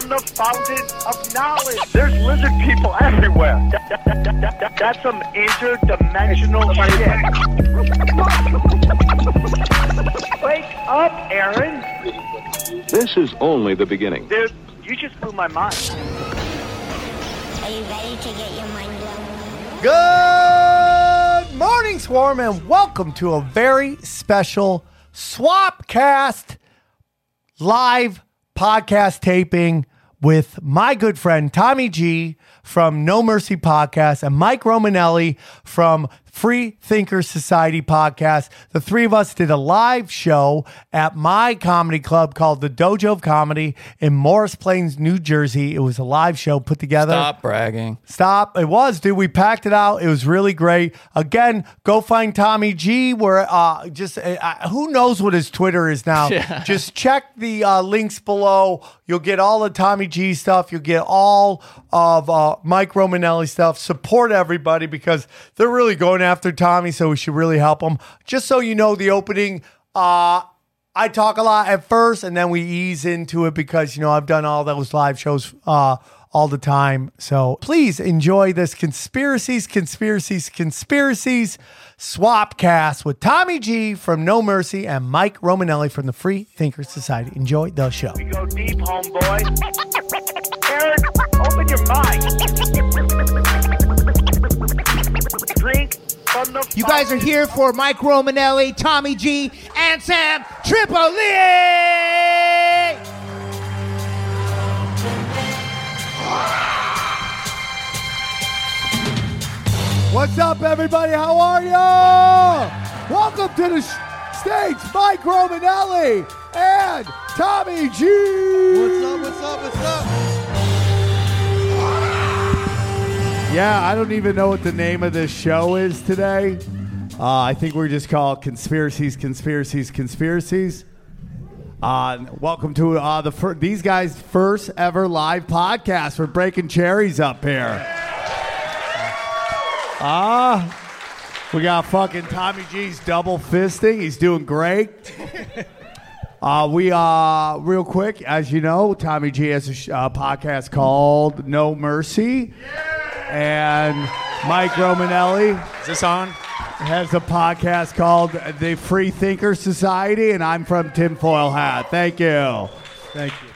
from the fountain of knowledge. There's lizard people everywhere. That- that- that- that- that- that's some interdimensional shit. Wake up, Aaron. This is only the beginning. Dude, you just blew my mind. Are you ready to get your mind blown? Good morning, Swarm, and welcome to a very special Swapcast live podcast taping with my good friend Tommy G from No Mercy Podcast and Mike Romanelli from Free Thinkers Society Podcast. The three of us did a live show at my comedy club called the Dojo of Comedy in Morris Plains, New Jersey. It was a live show put together. Stop bragging. Stop. It was, dude. We packed it out. It was really great. Again, go find Tommy G. Where uh, just uh, uh, who knows what his Twitter is now. Yeah. Just check the uh, links below. You'll get all the Tommy G stuff. You'll get all of uh, Mike Romanelli stuff. Support everybody because they're really going after Tommy. So we should really help him. Just so you know, the opening. Uh, I talk a lot at first and then we ease into it because, you know, I've done all those live shows uh, all the time. So please enjoy this conspiracies, conspiracies, conspiracies swapcast with Tommy G from No Mercy and Mike Romanelli from the Free Thinkers Society. Enjoy the show. We go deep, homeboy. Aaron, open your mind. Drink You guys are here for Mike Romanelli, Tommy G, and Sam Tripoli! What's up, everybody? How are you? Welcome to the sh- stage, Mike Romanelli and Tommy G. What's up? What's up? What's up? Yeah, I don't even know what the name of this show is today. Uh, I think we're just called conspiracies, conspiracies, conspiracies. Uh, welcome to uh, the fir- these guys' first ever live podcast. We're breaking cherries up here. Ah, we got fucking Tommy G's double fisting. He's doing great. Uh, we uh, real quick, as you know, Tommy G has a sh- uh, podcast called No Mercy, and Mike Romanelli Is this on? has a podcast called The Free Thinker Society, and I'm from Tinfoil Hat. Thank you. Thank you.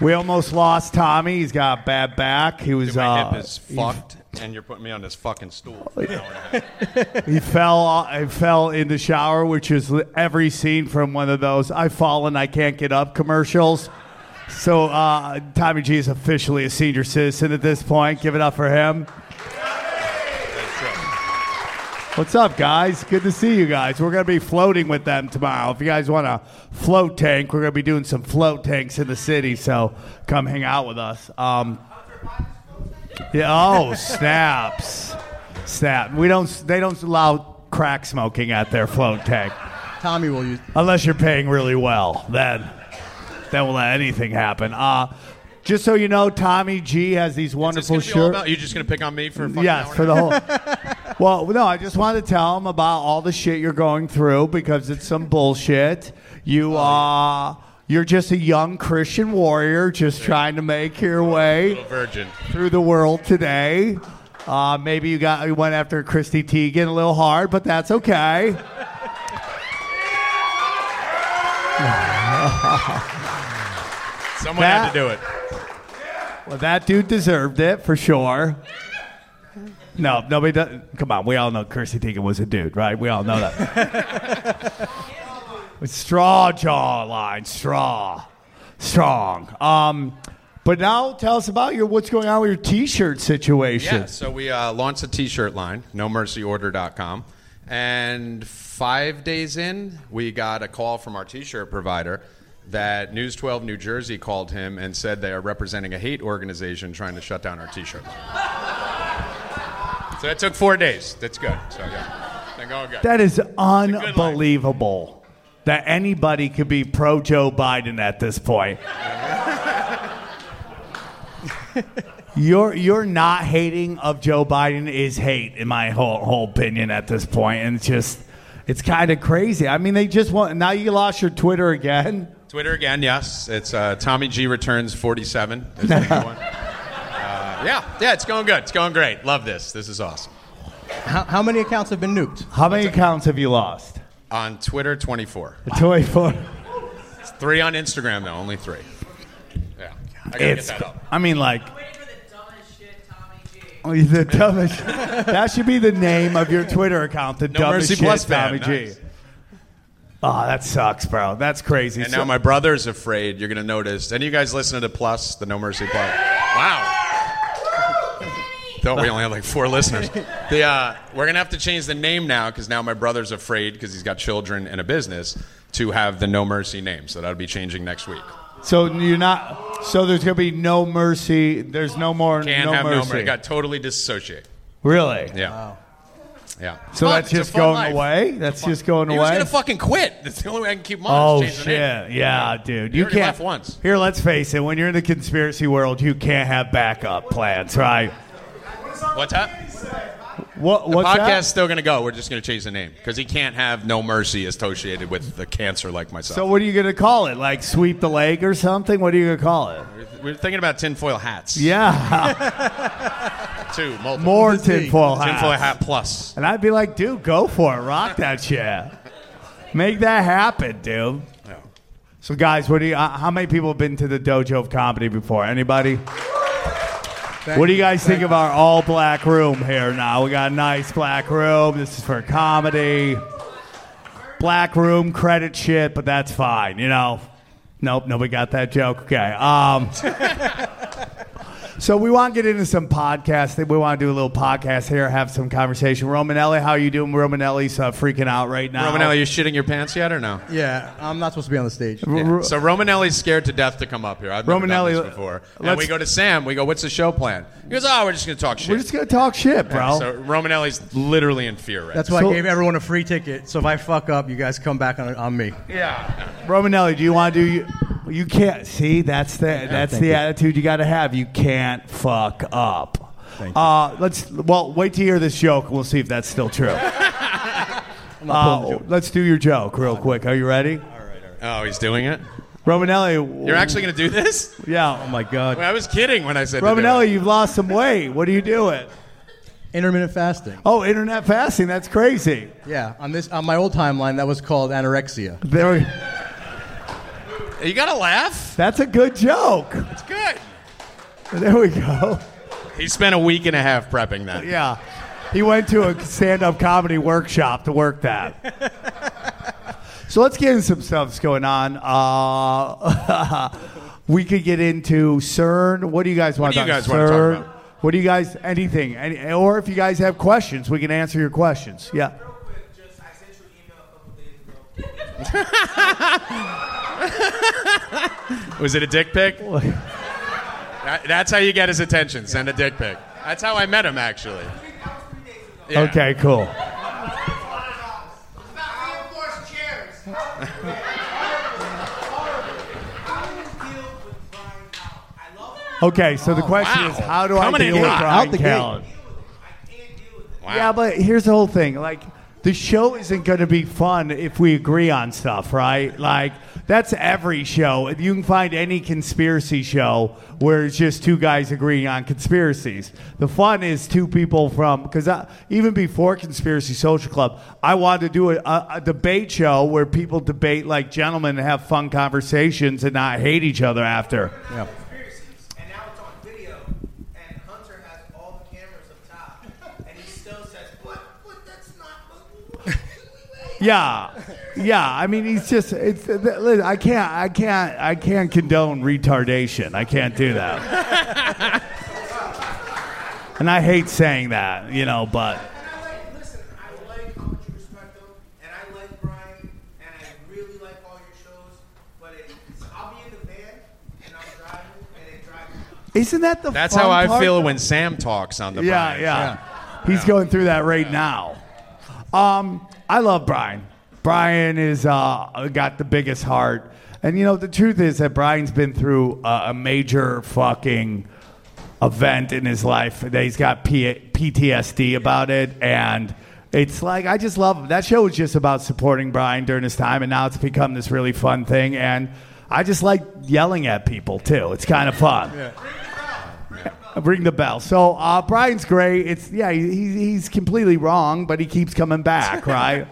We almost lost Tommy. He's got a bad back. He was Dude, my uh, hip is fucked, and you're putting me on this fucking stool. For an hour and a half. He fell. I fell in the shower, which is every scene from one of those "I've fallen, I can't get up" commercials. So uh, Tommy G is officially a senior citizen at this point. Give it up for him. What's up, guys? Good to see you guys. We're gonna be floating with them tomorrow. If you guys want a float tank, we're gonna be doing some float tanks in the city. So come hang out with us. Um, yeah. Oh, snaps. Snap. We don't. They don't allow crack smoking at their float tank Tommy will use. unless you're paying really well. Then, then we'll let anything happen. Uh, just so you know, Tommy G has these wonderful gonna be all shirts. about? You just gonna pick on me for a fucking Yes, hour for the whole. well, no, I just wanted to tell him about all the shit you're going through because it's some bullshit. You uh you're just a young Christian warrior just trying to make your way Little virgin. through the world today. Uh, maybe you got you went after Chrissy Teigen a little hard, but that's okay. Someone had to do it. Well, that dude deserved it for sure. No, nobody does. Come on, we all know Chrissy Teigen was a dude, right? We all know that. Straw jawline, straw, strong. Um, but now tell us about your what's going on with your T-shirt situation. Yeah, so we uh, launched a T-shirt line, NoMercyOrder.com, and five days in, we got a call from our T-shirt provider that News 12 New Jersey called him and said they are representing a hate organization trying to shut down our T-shirts. So that took four days. That's good. So yeah, good. That is unbelievable that anybody could be pro Joe Biden at this point. your your not hating of Joe Biden is hate in my whole whole opinion at this point, and it's just it's kind of crazy. I mean, they just want now you lost your Twitter again. Twitter again, yes. It's uh, Tommy G returns 47. Is the new one. Uh, yeah, yeah, it's going good. It's going great. Love this. This is awesome. How, how many accounts have been nuked? How many accounts have you lost? On Twitter, 24. Twenty four. Three on Instagram, though. Only three. Yeah. I gotta It's. get that up. I mean, like. Oh, The dumbest. that should be the name of your Twitter account. The No dumbest Mercy shit, Plus fan. Tommy G. Nice. Oh, that sucks, bro. That's crazy. And So- now my brother's afraid you're going to notice. Any of you guys listen to Plus, the No Mercy Plus? Wow. Thought we only had like four listeners. The, uh, we're going to have to change the name now because now my brother's afraid because he's got children and a business to have the No Mercy name. So that'll be changing next week. So you're not. So there's gonna be no mercy. There's no more. Can't no have mercy. No Mercy. Got totally disassociate. Really? Yeah. Yeah. So Fun. that's It's a just fun going life. away. That's just going He was away. going to fucking quit. That's the only way I can keep him on. Oh is change the shit! name. Yeah, dude. He You already can't. left once. Here, let's face it. When you're in the conspiracy world, you can't have backup plans, right? What's that? What? The What's podcast's that? still going to go. We're just going to change the name because he can't have no mercy associated with the cancer like myself. So what are you gonna call it? Like sweep the leg or something? What are you gonna call it? we're thinking about tinfoil hats. Yeah, Two, multiple. more tinfoil hats. Tinfoil hat plus. And I'd be like, dude, go for it. Rock that shit. Make that happen, dude. Yeah. So, guys, what do you? Uh, how many people have been to the dojo of comedy before? Anybody? what do you guys think of our all black room here now? We got a nice black room. This is for comedy. Black room credit shit, but that's fine, you know. Nope, nobody got that joke. Okay. Um, so we want to get into some podcasts. We want to do a little podcast here, have some conversation. Romanelli, how are you doing? Romanelli's uh, freaking out right now. Romanelli, you shitting your pants yet or no? Yeah, I'm not supposed to be on the stage. Yeah. So Romanelli's scared to death to come up here. I've never Romanelli, done this before. And we go to Sam. We go, "What's the show plan?" He goes, "Oh, we're just going to talk shit." We're just gonna talk shit, bro. So Romanelli's literally in fear right That's now. why So- I gave everyone a free ticket. So if I fuck up, you guys come back on, on me. Yeah. Romanelli, do you want to do? You, you can't see. That's the that's the you. attitude you got to have. You can't fuck up. Uh, let's well wait to hear this joke. We'll see if that's still true. Uh, let's do your joke real quick. Are you ready, Oh, he's doing it. Romanelli? You're actually going to do this? yeah. Oh my God. I was kidding when I said. to do Romanelli, it. you've lost some weight. What are you doing? Intermittent fasting. Oh, internet fasting. That's crazy. Yeah, on this on my old timeline, that was called anorexia. There, we- You got to laugh. that's a good joke. It's good. There we go. He spent a week and a half prepping that. Yeah. He went to a stand up comedy workshop to work that. so let's get into some stuff that's going on. Uh, we could get into CERN. What do you guys want do you to talk guys wanna talk CERN. about? What do you guys, anything? Any, or if you guys have questions, we can answer your questions. Yeah. Was it a dick pic? That- That's how you get his attention. Send a dick pic. That's how I met him, actually. Yeah. Okay, cool. Okay, so the oh, question wow. is, how do Coming I in deal with. Brian Out the gate. Callen? Wow. Yeah, but here's the whole thing. Like, the show isn't going to be fun if we agree on stuff, right? Like, that's every show. You can find any conspiracy show where it's just two guys agreeing on conspiracies. The fun is two people from, because even before Conspiracy Social Club, I wanted to do a, a, a debate show where people debate like gentlemen and have fun conversations and not hate each other after. Yeah. And now it's on video, and Hunter has all the cameras up top, and he still says, "But, but that's not." Yeah, yeah. I mean, he's just. It's. listen, I can't. I can't. I can't condone retardation. I can't do that. and I hate saying that, you know. But Listen, I like how much you respect him, and I like Brian, and I really like all your shows. But it's, I'll be in the van, and I'm driving, and it drives me isn't that the? That's how I part, feel when Sam talks on the Yeah, yeah. Show. He's going through that right now. Um, I love Brian. Brian is uh, got the biggest heart, and you know the truth is that Brian's been through a, a major fucking event in his life. That he's got P- PTSD about it, and it's like I just love him. That show was just about supporting Brian during his time, and now it's become this really fun thing. And I just like yelling at people too. It's kind of fun. Ring the bell. So uh, Brian's great. It's yeah, he, he- he's completely wrong, but he keeps coming back, right?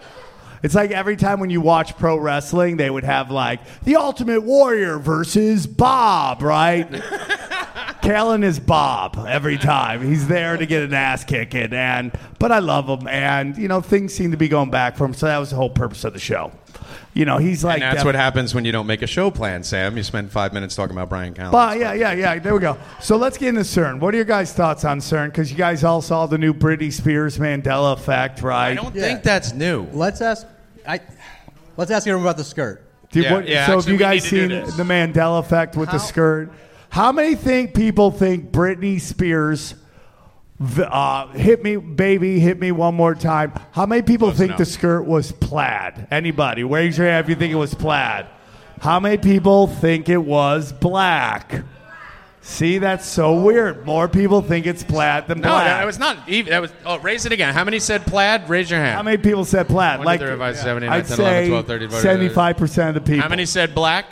It's like every time when you watch pro wrestling, they would have like the Ultimate Warrior versus Bob, right? Callen is Bob every time. He's there to get an ass kicking, and but I love him, and you know things seem to be going back for him. So that was the whole purpose of the show. You know, he's like and that's def- what happens when you don't make a show plan, Sam. You spend five minutes talking about Brian Callen. But yeah, yeah, yeah. There we go. So let's get into CERN. What are your guys' thoughts on CERN? Because you guys all saw the new Britney Spears Mandela effect, right? I don't think that's new. Let's ask. I. Let's ask everyone about the skirt. Did Yeah, what- yeah, so actually, have you guys need to do seen the Mandela effect with the skirt? How many think people think Britney Spears v- uh, hit me, baby, hit me one more time? How many people Close think enough. the skirt was plaid? Anybody? Raise your hand if you think it was plaid. How many people think it was black? See, that's so weird. More people think it's plaid than No, black. that was not even. That was. Oh, raise it again. How many said plaid? Raise your hand. How many people said plaid? One, like, two, three, four, five, six, seven, eight, nine, I'd 10, 11, say 12, 13, 14, seventy-five percent of the people. How many said black?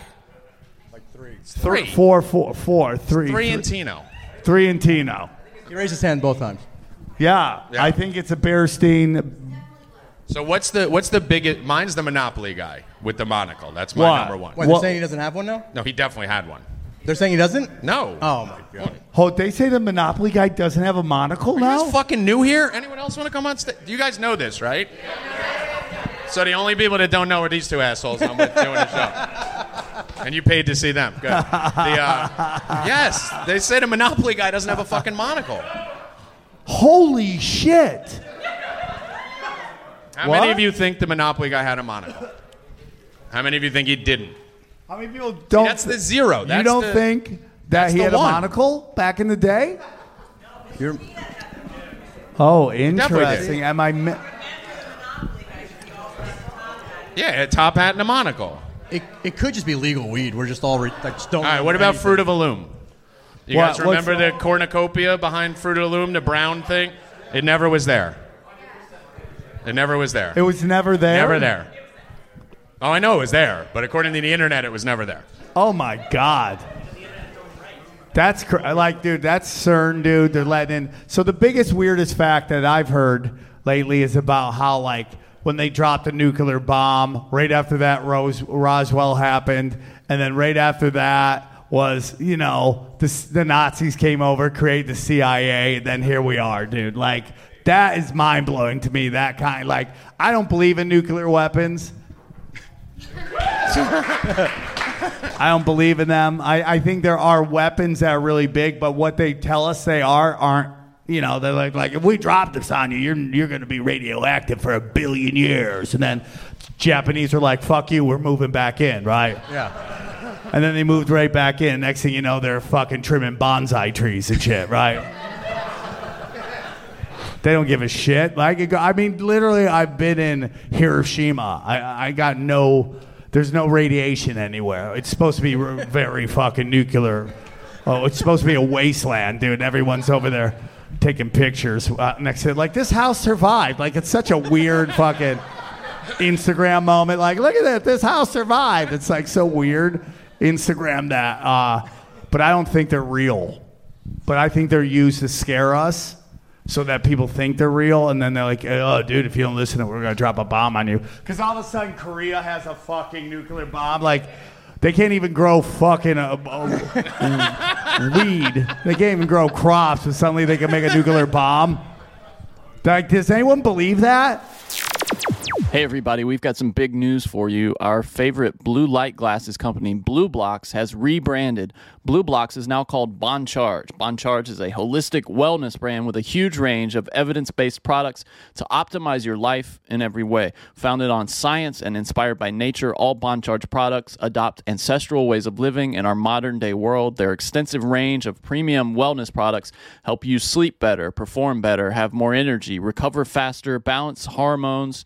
Three, four, four, four, three, Three three- and Tino. three and Tino. He raised his hand both times. Yeah, Yeah. I think it's a Bearstein. So what's the what's the biggest? Mine's the Monopoly guy with the monocle. That's my What? number one. What, What- they're saying he doesn't have one now? No, he definitely had one. They're saying he doesn't? No. Oh my god. Oh, they say the Monopoly guy doesn't have a monocle Are you now. guys fucking new here? Anyone else want to come on stage? You guys know this, right? So the only people that don't know are these two assholes I'm with doing the show. And you paid to see them. Good. The, uh, yes, they say the Monopoly guy doesn't have a fucking monocle. Holy shit! How What? many of you think the Monopoly guy had a monocle? How many of you think he didn't? How many people don't? That's the zero. you don't the- think that he had one. a monocle back in the day? You're, Oh, interesting. Am I? Mi- Yeah, a top hat and a monocle. It, it could just be legal weed. We're just all re- like just don't. All right, what about Fruit of a Loom? You What- guys remember the cornucopia behind Fruit of a Loom, the brown thing? It never was there. It never was there. it was never there. Never there. Oh, I know it was there, but according to the internet, it was never there. Oh my god. That's cr- like, dude. That's CERN, dude. They're letting in. So the biggest, weirdest fact that I've heard lately is about how, like, when they dropped the nuclear bomb, right after that, Rose Roswell happened, and then right after that was, you know, the, the Nazis came over, created the CIA, and then here we are, dude. Like, that is mind blowing to me. That kind, like, I don't believe in nuclear weapons. I don't believe in them. I, I think there are weapons that are really big, but what they tell us they are aren't. You know, they're like, like if we drop this on you, you're you're going to be radioactive for a billion years, and then Japanese are like, "Fuck you, we're moving back in," right? Yeah. And then they moved right back in. Next thing you know, they're fucking trimming bonsai trees and shit, right? They don't give a shit. Like, I mean, literally, I've been in Hiroshima. I, I got no, there's no radiation anywhere. It's supposed to be very fucking nuclear. Oh, it's supposed to be a wasteland, dude. Everyone's over there taking pictures uh, next to it. Like, this house survived. Like, it's such a weird fucking Instagram moment. Like, look at that. This house survived. It's like so weird. Instagram that. Uh, but I don't think they're real. But I think they're used to scare us so that people think they're real. And then they're like, oh, dude, if you don't listen, we're going to drop a bomb on you. Because all of a sudden, Korea has a fucking nuclear bomb. Like, they can't even grow fucking uh, uh, weed. They can't even grow crops, but suddenly they can make a nuclear bomb. Like, does anyone believe that? Hey, everybody, we've got some big news for you. Our favorite blue light glasses company, Blue Blocks, has rebranded. Blue Blocks is now called Bon Charge. Bon Charge is a holistic wellness brand with a huge range of evidence based products to optimize your life in every way. Founded on science and inspired by nature, all Bon Charge products adopt ancestral ways of living in our modern day world. Their extensive range of premium wellness products help you sleep better, perform better, have more energy, recover faster, balance hormones,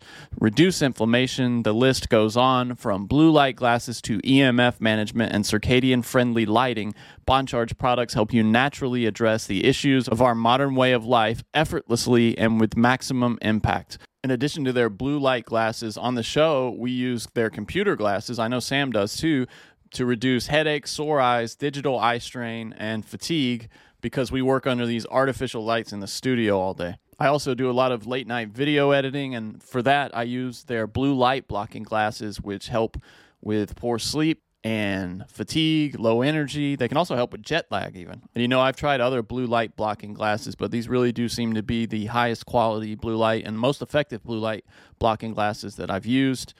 inflammation. The list goes on from blue light glasses to EMF management and circadian friendly lighting. Boncharge products help you naturally address the issues of our modern way of life effortlessly and with maximum impact. In addition to their blue light glasses on the show, we use their computer glasses. I know Sam does too to reduce headaches, sore eyes, digital eye strain, and fatigue because we work under these artificial lights in the studio all day. I also do a lot of late night video editing, and for that, I use their blue light blocking glasses, which help with poor sleep and fatigue, low energy. They can also help with jet lag, even. And you know, I've tried other blue light blocking glasses, but these really do seem to be the highest quality blue light and most effective blue light blocking glasses that I've used.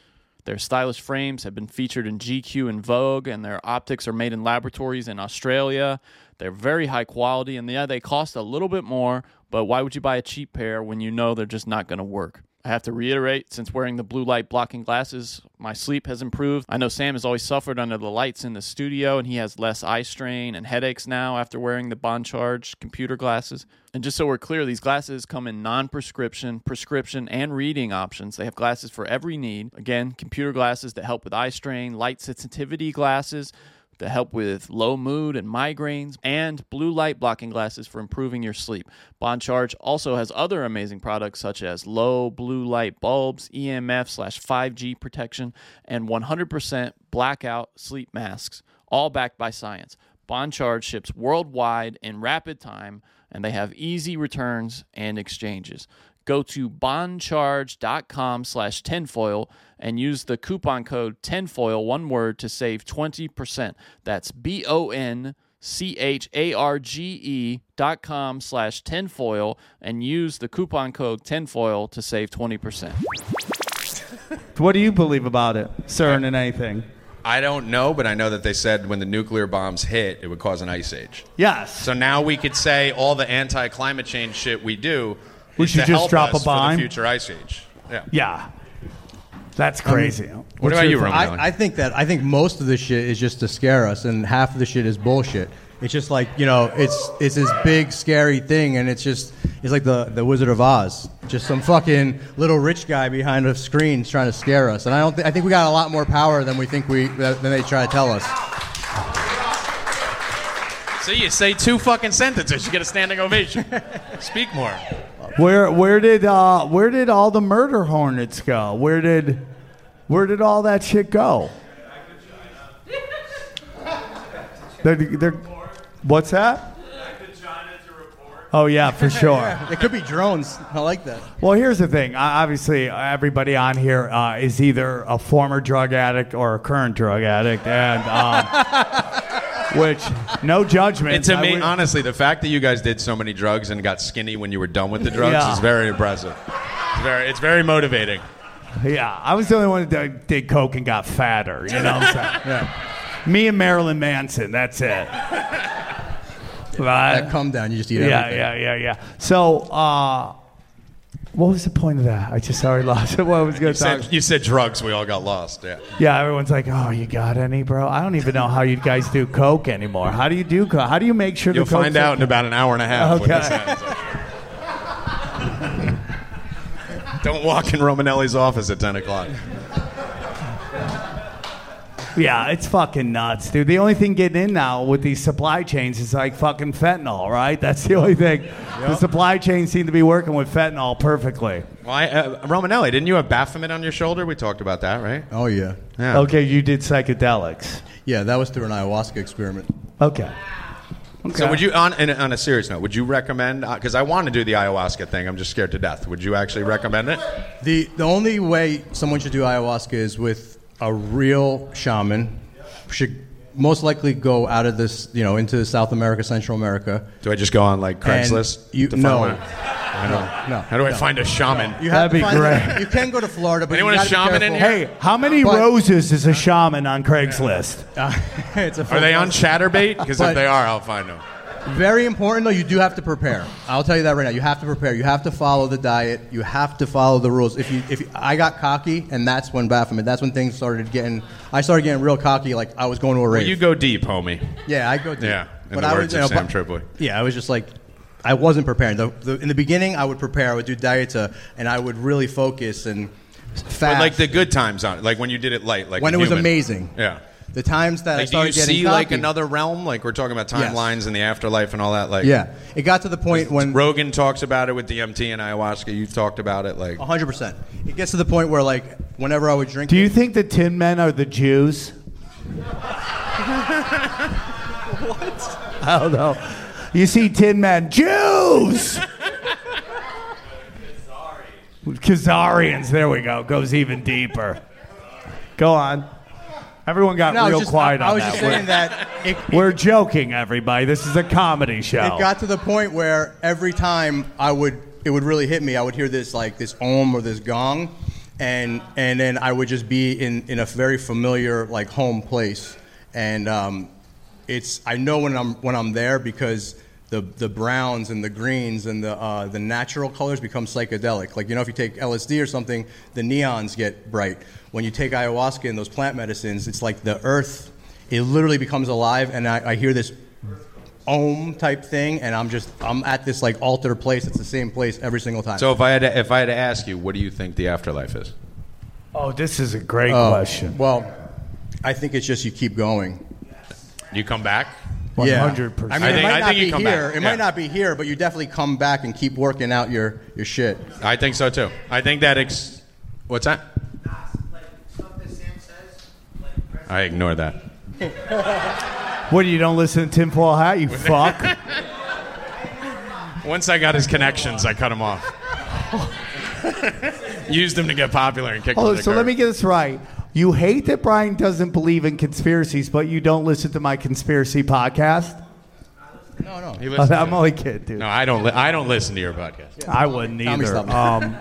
Their stylish frames have been featured in GQ and Vogue, and their optics are made in laboratories in Australia. They're very high quality, and yeah, they cost a little bit more, but why would you buy a cheap pair when you know they're just not going to work? I have to reiterate, since wearing the blue light blocking glasses, my sleep has improved. I know Sam has always suffered under the lights in the studio, and he has less eye strain and headaches now after wearing the Bon Charge computer glasses. And just so we're clear, these glasses come in non prescription, prescription, and reading options. They have glasses for every need. Again, computer glasses that help with eye strain, light sensitivity glasses to help with low mood and migraines, and blue light blocking glasses for improving your sleep. Bon Charge also has other amazing products such as low blue light bulbs, EMF slash 5G protection, and 100% blackout sleep masks, all backed by science. Bon Charge ships worldwide in rapid time, and they have easy returns and exchanges. Go to boncharge.com slash tinfoil and use the coupon code tinfoil, one word, to save 20%. That's B-O-N-C-H-A-R-G-E dot com slash tinfoil and use the coupon code tinfoil to save 20%. What do you believe about it, CERN and anything? I don't know, but I know that they said when the nuclear bombs hit, it would cause an ice age. Yes. So now we could say all the anti-climate change shit we do. We is should just help drop us a bomb? for the future ice age. Yeah. Yeah. That's crazy. What about you, thought? Roman? I, I think that I think most of the shit is just to scare us, and half of the shit is bullshit. It's just like you know, it's it's this big scary thing, and it's just it's like the the Wizard of Oz, just some fucking little rich guy behind a screen trying to scare us. And I don't, th- I think we got a lot more power than we think we than they try to tell us. See, you say two fucking sentences, you get a standing ovation. Speak more. Where where did uh, where did all the murder hornets go? Where did where did all that shit go? They're, they're, what's that? Oh yeah, for sure. It could be drones. I like that. Well, here's the thing. I- Obviously, everybody on here uh, is either a former drug addict or a current drug addict, and um, which no judgment. It's I ama- would- honestly the fact that you guys did so many drugs and got skinny when you were done with the drugs Yeah. is very impressive. It's very, it's very motivating. Yeah, I was the only one that did coke and got fatter. You know what I'm saying? yeah. Me and Marilyn Manson. That's it. Right. That come down, you just eat yeah, everything. yeah, yeah, yeah. So, uh, what was the point of that? I just already lost it. What I was going to talk. said, you said drugs, we all got lost. Yeah. Yeah, everyone's like, "Oh, you got any, bro?" I don't even know how you guys do coke anymore. How do you do coke? How do you make sure You'll find out in about an hour and a half. Okay. Don't walk in Romanelli's office at 10 o'clock. Yeah, it's fucking nuts, dude. The only thing getting in now with these supply chains is like fucking fentanyl, right? That's the only thing. The supply chains seem to be working with fentanyl perfectly. Why, uh, Romanelli, didn't you have Baphomet on your shoulder? We talked about that, right? Oh yeah. Yeah. Okay, you did psychedelics. Yeah, that was through an ayahuasca experiment. Okay. Okay. So would you, on, in, on a serious note, would you recommend, because I want to do the ayahuasca thing, I'm just scared to death. Would you actually recommend it? The the only way someone should do ayahuasca is with a real shaman. Should most likely go out of this, you know, into South America, Central America. Do I just go on like Craigslist? You to find no. I don't No, How do I no. find a shaman? You have That'd be find- great. You can go to Florida, but Anyone you a gotta be shaman in here? Hey, how many But- roses is a shaman on Craigslist? it's a Are they on Chaturbate? Because if they are, I'll find them. Very important though. You do have to prepare. I'll tell you that right now. You have to prepare. You have to follow the diet. You have to follow the rules. If you, if you, I got cocky, and that's when Baphomet. That's when things started getting. I started getting real cocky. Like I was going to a Well, you go deep, homie. yeah, I go. Deep. Yeah, in But the I words was, you know, Sam Tripoli. Yeah, I was just like, I wasn't preparing. The, the, in the beginning, I would prepare. I would do diets, uh, and I would really focus and fast. But like the good times on, it, like when you did it light, like when it was human. amazing. Yeah. The times that I Like, do you getting see like another realm? Like we're talking about Yes. timelines and the afterlife and all that. Like Yeah, it got to the point when Rogan talks about it with DMT and ayahuasca. You've talked about it. Like 100. percent It gets to the point where like whenever I would drink. Do you think the Tin Men are the Jews? What? I don't know. You see Tin Men, Jews! Khazarians, there we go. Goes even deeper. Go on. Everyone got No, real just- quiet I- I on was that. just We're- that it- We're joking, everybody. This is a comedy show. It got to the point where every time I would, it would really hit me. I would hear this like this om or this gong, and and then I would just be in in a very familiar like home place, and um, it's I know when I'm when I'm there because. The, the browns and the greens and the, uh, the natural colors become psychedelic. Like, you know, if you take LSD or something, the neons get bright. When you take ayahuasca and those plant medicines, it's like the earth, it literally becomes alive. And I, I hear this ohm type thing, and I'm just I'm at this like altar place. It's the same place every single time. so, if I had to, if I had to ask you, what do you think the afterlife is? oh, this is a great Oh, question. Well, I think it's just you keep going. You come back. Yeah. 100%. I mean, I it think- might I not think you be come here. back. It Yeah. might not be here, but you definitely come back and keep working out your your shit. I think so too. I think that. Ex- What's that? I ignore that. What, do you don't listen to Tinfoil Hat, you fuck? Once I got his connections, I cut him off. Used him to get popular and kicked him Oh, to the so let me get this right. You hate that Brian doesn't believe in conspiracies, but you don't listen to my conspiracy podcast? No, no. He listens I'm to only kidding, dude. No, I don't. Li- I don't listen to your podcast. I wouldn't either. Um,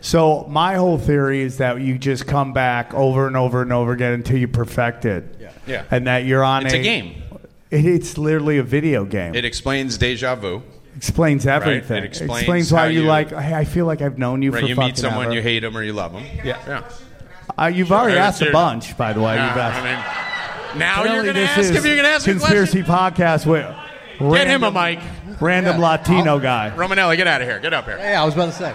so my whole theory is that you just come back over and over and over again until you perfect it. Yeah. Yeah. And that you're on It's a game. It, it's literally a video game. It explains deja vu. explains everything. It explains why how you, you- like. Hey, I feel like I've known you Right, for you fucking meet someone, ever. you hate them or you love them. Yeah. Yeah. Uh, you've already asked a bunch, by the way. Yeah, You've asked. I mean, now Apparently you're going to this ask is if you're going to ask me a conspiracy podcast with Get him a mic. random Yeah. Latino guy. Romanelli, get out of here. Get up here. Yeah, I was about to say.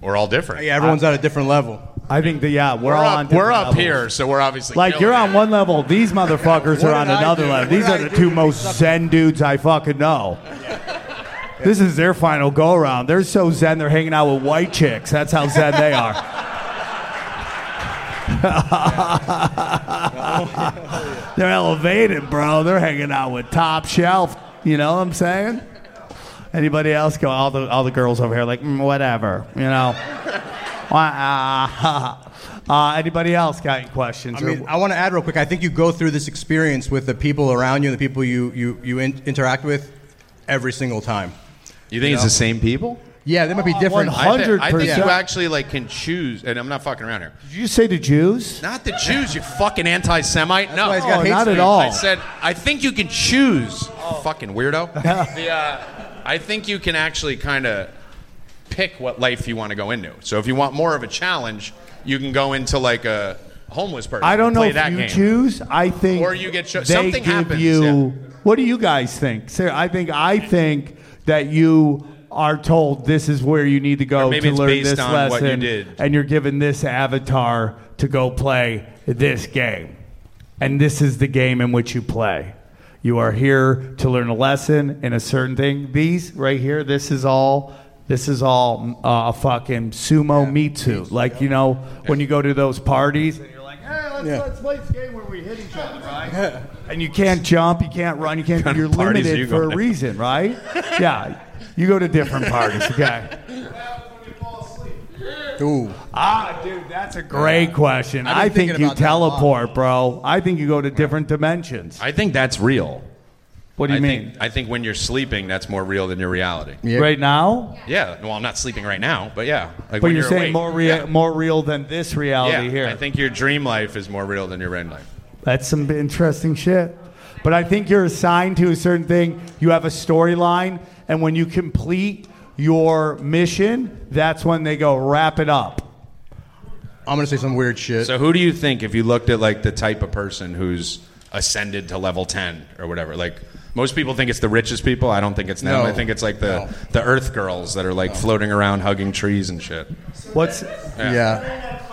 We're all different. Yeah, everyone's at a different level. I think that yeah, we're, We're all up, on. we're up levels. here, so we're obviously Like you're it. on one level, these motherfuckers are on another level. These are I the do two most zen dudes I fucking know. This is their final go around. They're so zen they're hanging out with white chicks. That's how zen they are. they're elevated, bro. They're hanging out with top shelf. You know what I'm saying? Anybody else go? All the all the girls over here like mm, whatever. You know. uh, uh, anybody else got any questions? I mean, I want to add real quick. I think you go through this experience with the people around you and the people you you you in, interact with every single time. You think it's the same people? Yeah, they might be different. I, thi- I think you 100%. actually like can choose, and I'm not fucking around here. Did you say the Jews? Not the Jews, you fucking anti-Semite. no, why he's got Oh, hate not at speech. all. I said I think you can choose. Fucking weirdo. the, uh, I think you can actually kind of pick what life you want to go into. So if you want more of a challenge, you can go into like a homeless person. I don't and know play if that you game. choose. I think Or you get cho- they something give happens, you. yeah. What do you guys think? Sarah, I think I think that you are told this is where you need to go to learn based this on lesson, what you did. and you're given this avatar to go play this game, and this is the game in which you play. You are here to learn a lesson in a certain thing. These right here, this is all. This is all uh, a fucking sumo meat suit. Like you know, when you go to those parties, and you're like, "Hey, let's, Yeah. let's play this game where we hit each other, right?" and you can't jump, you can't run, you can't. kind You're limited you for a to? reason, right? yeah, you go to different parties. Okay. Ooh. Ah, dude, that's a great question. I've been I think you about that a lot. teleport, bro. I think you go to different dimensions. I think that's real. What do you I mean? Think, I think when you're sleeping, that's more real than your reality. Right now? Yeah. Well, I'm not sleeping right now, but yeah. Like but when you're, saying awake. more real, more real than this reality yeah, here. I think your dream life is more real than your real life. That's some interesting shit. But I think you're assigned to a certain thing. You have a storyline, and when you complete your mission, that's when they go wrap it up. I'm gonna say some weird shit. So who do you think, if you looked at like the type of person who's ascended to level 10 or whatever, like most people think it's the richest people. I don't think it's them. No. I think it's like the the Earth girls that are like floating around hugging trees and shit. What's yeah.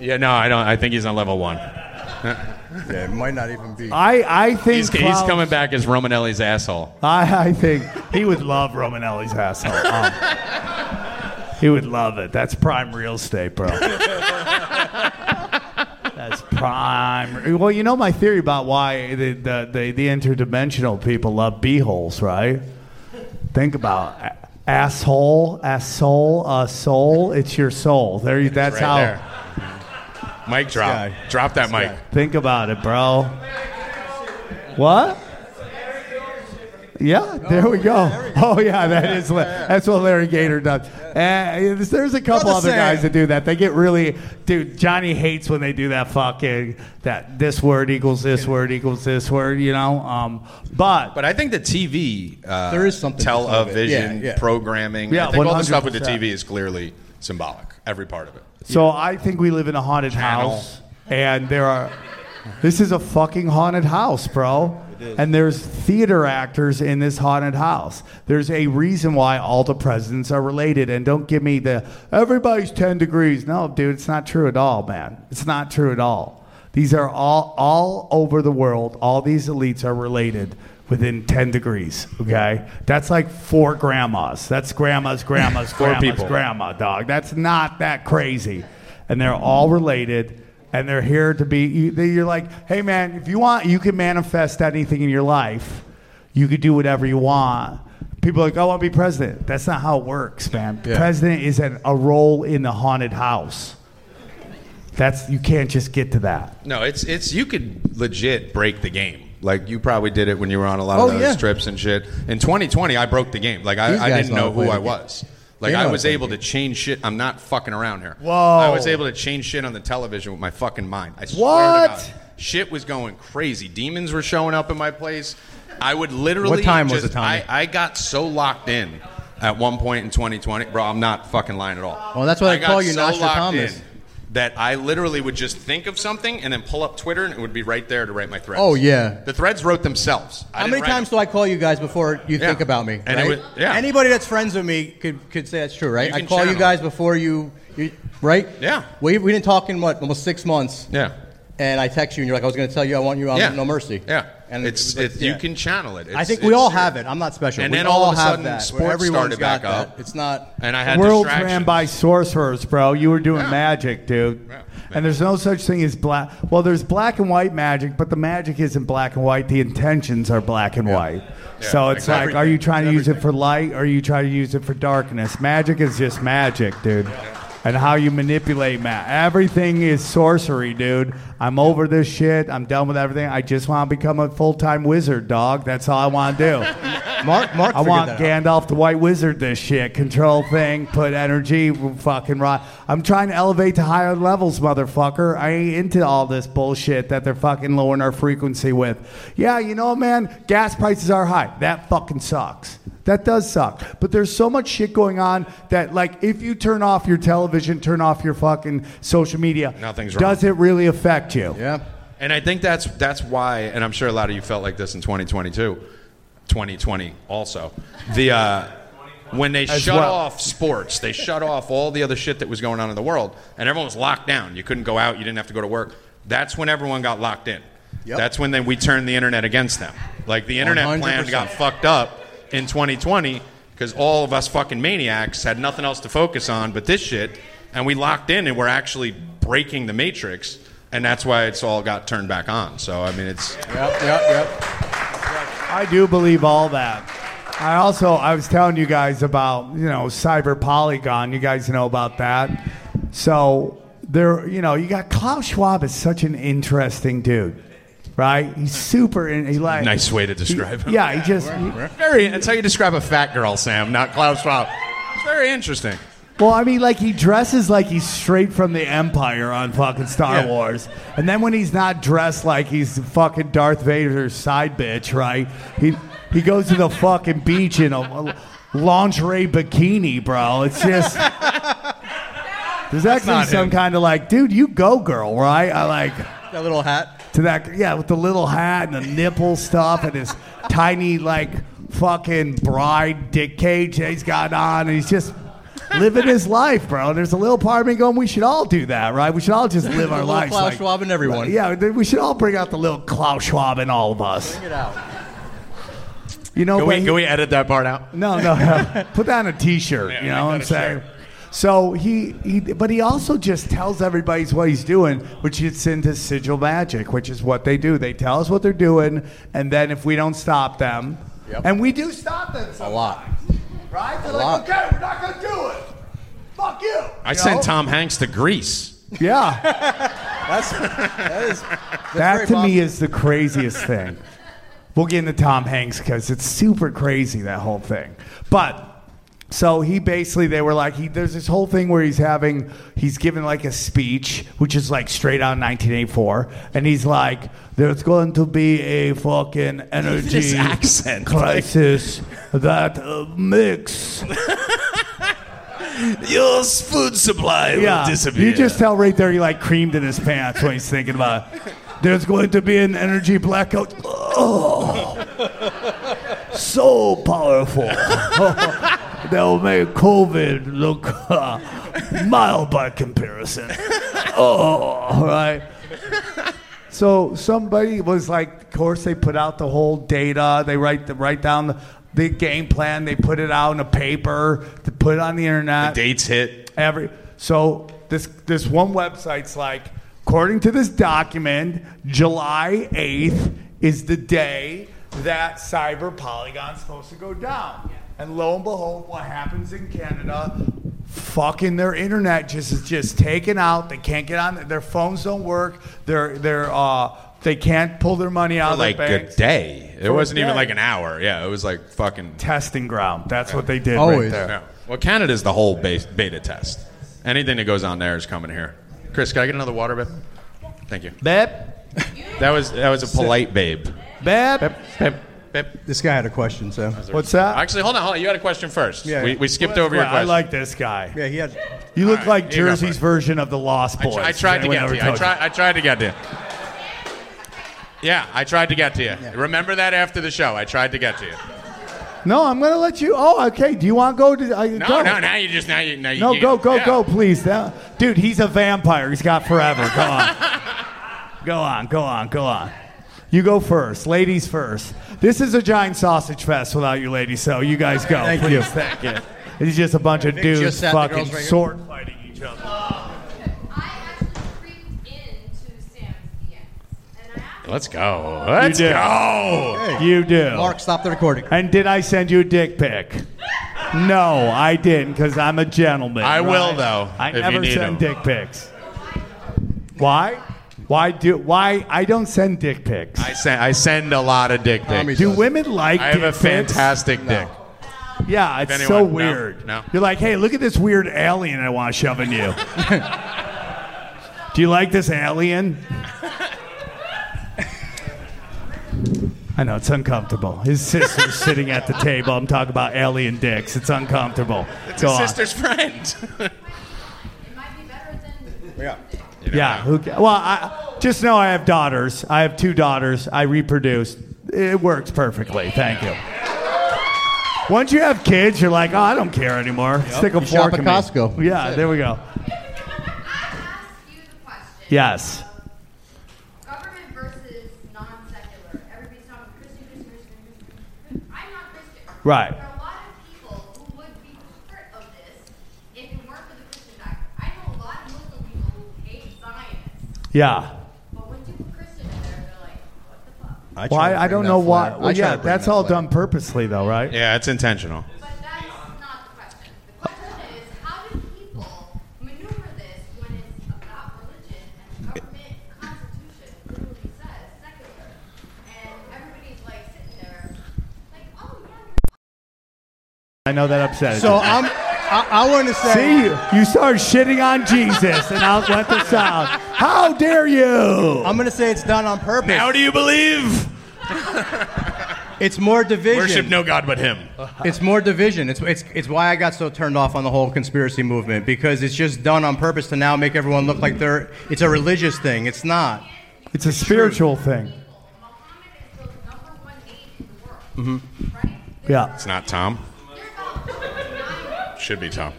Yeah, no, I don't. I think he's on level one. Yeah, it might not even be. I, I think He's, he's coming back as Romanelli's asshole. I, I think he would love Romanelli's asshole. Um, he would love it. That's prime real estate, bro. That's prime. Well, you know my theory about why the the, the, the interdimensional people love beeholes, right? Think about it. asshole, asshole, uh, soul. It's your soul. There, you- that's right how. there. Mic drop. guy. Drop that mic. Think about it, bro. What? Yeah, there we go. Oh yeah, that is La- that's what Larry Gator does. Uh, there's a couple Brother other Sam. guys that do that. They get really, dude. Johnny hates when they do that fucking that this word equals this word equals this word. You know, um, but But I think the TV, uh, There is something to some television, Yeah, yeah. programming. Yeah, I think all the stuff with the TV is clearly symbolic. Every part of it. So I think we live in a haunted Channel. house, and there are. This is a fucking haunted house, bro. And there's theater actors in this haunted house. There's a reason why all the presidents are related. And don't give me the everybody's 10 degrees. No, dude, it's not true at all, man. It's not true at all. These are all all over the world. All these elites are related within 10 degrees, okay? That's like four grandmas. That's grandma's grandma's Four grandma's people. grandma, dog. That's not that crazy. And they're all related and they're here to be you, they- you're like, "Hey man, if you want, you can manifest anything in your life. You could do whatever you want." People are like, "I want to be president." That's not how it works, man. Yeah. President is an, a role in the haunted house. That's you can't just get to that. No, it's it's you could legit break the game. Like you probably did it when you were on a lot of Oh, those yeah. trips and shit. In 2020, I broke the game. Like I, I didn't know know who I play the was. Like I was able the to change shit. I'm not fucking around here. Whoa. I was able to change shit on the television with my fucking mind. I swear What? to God. Shit was going crazy. Demons were showing up in my place. I would literally. What time was just- it, Tommy? I, I got so locked in at one point in 2020, bro. I'm not fucking lying at all. Well, that's why I call you locked Nostradamus. in That I literally would just think of something and then pull up Twitter and it would be right there to write my threads. Oh, yeah. the threads wrote themselves. I How many times them. do I call you guys before you Yeah. think about me? And it right? was- yeah. Anybody that's friends with me could could say that's true, right? I can call you guys before you, you right? Yeah. We, we didn't talk in what almost six months. Yeah. And I text you, and you're like, I was going to tell you I want you on Yeah. No Mercy. Yeah, And it's, it was like, it's you can channel it. I think we all have it. I'm not special. And we then all, all of a have sudden, that. where sports everyone's started got back that. up. It's not. And I had World's distractions. ran by sorcerers, bro. You were doing magic, dude. Yeah. And there's no such thing as black. Well, there's black and white magic, but the magic isn't black and white. The intentions are black and white. So it's exactly. like, are you trying to use it for light or are you trying to use it for darkness? Magic is just magic, dude. And how you manipulate ma Everything is sorcery, dude. I'm over this shit. I'm done with everything. I just want to become a full time wizard, dog. That's all I want to do. Mark, Mark, I want that out. Gandalf the White Wizard this shit. Control thing, put energy, fucking right. I'm trying to elevate to higher levels, motherfucker. I ain't into all this bullshit that they're fucking lowering our frequency with. Yeah, you know, man, gas prices are high. That fucking sucks. That does suck. But there's so much shit going on that, like, if you turn off your television, turn off your fucking social media, Nothing's wrong. does it really affect you? Yeah. And I think that's that's why, and I'm sure a lot of you felt like this in 2022, 2020 also. The uh, when they As shut well. off sports, they shut off all the other shit that was going on in the world, and everyone was locked down. You couldn't go out. You didn't have to go to work. That's when everyone got locked in. Yep. That's when then we turned the internet against them. Like the internet plan 100%. got fucked up in 2020 because all of us fucking maniacs had nothing else to focus on but this shit, and we locked in and we're actually breaking the matrix, and that's why it's all got turned back on. So I mean, it's Yep, yep, yep. I do believe all that. I also I was telling you guys about you know Cyber Polygon. You guys know about that. So there, you know, you got Klaus Schwab is such an interesting dude. right? He's super in. He like Nice way to describe him. Yeah, he just. he- Very. That's how you describe a fat girl, Sam, not Klaus Schwab. It's very interesting. Well, I mean, like he dresses like he's straight from the Empire on fucking Star Yeah. Wars, and then when he's not dressed like he's fucking Darth Vader's side bitch, right? He he goes to the fucking beach in a lingerie bikini, bro. It's just there's actually some him. kind of like, dude, you go, girl, right? I like That little hat. to that, yeah, with the little hat and the nipple stuff and his tiny like fucking bride dick cage he's got on, and he's just living his life, bro. And there's a little part of me going, we should all do that, right? We should all just live our little lives. Klaus like- Schwab and everyone. Yeah, we should all bring out the little Klaus Schwab in all of us. Bring it out. You know, Can we, he- can we edit that part out? no, no, no. Put that on a T-shirt. Yeah, you know what I'm make that a saying? So he, he, but he also just tells everybody what he's doing, which is into sigil magic, which is what they do. They tell us what they're doing, and then if we don't stop them, Yep. and we do stop them A lot. Right? They're A like, lot. okay, we're not gonna do it. Fuck you. I You sent know? Tom Hanks to Greece. Yeah, That's that is. That's that to me is the craziest thing. We'll get into Tom Hanks because it's super crazy that whole thing. But so he basically they were like he there's this whole thing where he's having he's giving like a speech which is like straight out of 1984 and he's like there's going to be a fucking energy accent, crisis that uh, mix Your food supply yeah you just tell right there he like creamed in his pants when he's thinking about it. there's going to be an energy blackout. Oh so powerful they'll make covid look uh, mild by comparison. Oh right so somebody was like of course they put out the whole data. They write the write down the, the game plan. They put it out in a paper to put it on the internet. Dates hit. every so this this one website's like according to this document july 8th is the day that cyber polygon's supposed to go down and lo and behold what happens in canada fucking their internet just is just taken out they can't get on their phones don't work they're they're uh they can't pull their money out For of like their a day. It For wasn't even day. like an hour. Yeah, it was like fucking. testing ground that's what they did right Always. there Yeah. Well, Canada's the whole base, beta test. Anything that goes on there is coming here. Chris, can I get another water, babe? Thank you. babe That was that was a polite babe. babe Babe, babe. This guy had a question, Sam. what's that Actually, hold on, hold on. You had a question first. Yeah, we, yeah. we skipped over your I question. like this guy. Yeah, he had. You look All right, like you go, Jersey's bud. version of the Lost I, Boys. tr- I tried to anyone get ever to you. I, told try, I tried to get to you. Yeah, I tried to get to you. Remember that after the show. I tried to get to you. No, I'm gonna let you. Oh, okay. Do you want to go to? I, No, go. no, now you just now you now you No, you- go, go, yeah. go, please. Now- Dude, he's a vampire. He's got forever. Go on. go on, go on, go on. You go first. Ladies first. This is a giant sausage fest without you ladies, so you guys go. Thank please. you. Thank you. It's just a bunch of Vic dudes just sat the fucking right sword fighting each other. Oh, I actually creeped into Sam's DMs, and I asked Let's go. Let's did. go. You do. Mark, stop the recording. And did I send you a dick pic? No, I didn't, because I'm a gentleman. I will, though, I if you never send send 'em. dick pics. Why? Why do? Why I don't send dick pics? I send I send a lot of dick Tommy pics. do does. women like? I have dick a pics? fantastic dick. Yeah, it's anyone- so weird. no. You're like, hey, look at this weird alien I want to shove in you. do you like this alien? I know it's uncomfortable. His sister's sitting at the table. I'm talking about alien dicks. It's uncomfortable. It's Go a on. sister's friend. it might be better than. Yeah. You don't Yeah. Who, ca- well, I just know I have daughters. I have two daughters. I reproduce. It works perfectly. Thank you. Once you have kids, you're like, oh, I don't care anymore. Stick a You shop fork at in me. Costco. Yeah, it. there we go. I asked you the question. Yes. Government Yeah. I well, I, I don't know why. Well, yeah, that's all done purposely, though, right? Yeah, it's intentional. But that's not the question. The question is, how do people maneuver this when it's about religion and the government constitution clearly says secular, and everybody's like sitting there, like, oh yeah. I know that upset. So I'm. I, I want to say. See, you start shitting on Jesus, and I'll let this out. How dare you? I'm gonna say it's done on purpose. Now do you believe? It's more division. Worship no God but Him. It's more division. It's, it's, it's why I got so turned off on the whole conspiracy movement because it's just done on purpose to now make everyone look like they're. It's a religious thing. It's not. It's a spiritual thing. Mm-hmm. Yeah. It's not Tom. Should be Tom.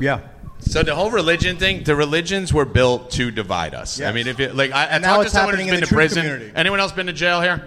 Yeah. So the whole religion thing, the religions were built to divide us. I mean, if it, like I, I now talked to it's someone who's happening in been the to truth prison. community. Anyone else been to jail here?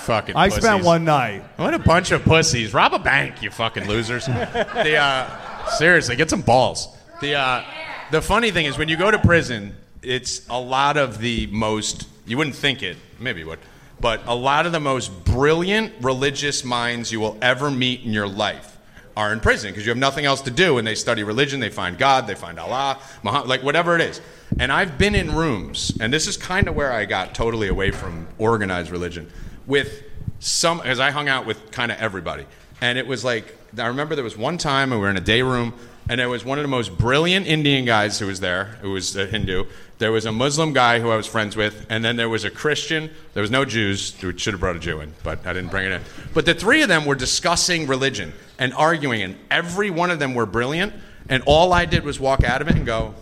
Fucking. I spent one night. What a bunch of pussies! Rob a bank, you fucking losers. the uh, seriously, get some balls. The uh, the funny thing is when you go to prison, it's a lot of the most. You wouldn't think it, maybe you would, but a lot of the most brilliant religious minds you will ever meet in your life are in prison because you have nothing else to do and they study religion they find god they find allah Muhammad, like whatever it is. And i've been in rooms and this is kind of where i got totally away from organized religion with some as i hung out with kind of everybody. And it was like i remember there was one time we were in a day room and there was one of the most brilliant indian guys who was there who was a hindu. There was a muslim guy who i was friends with and then there was a christian. There was no jews should have brought a jew in but i didn't bring it in. But the three of them were discussing religion and arguing and every one of them were brilliant and all i did was walk out of it and go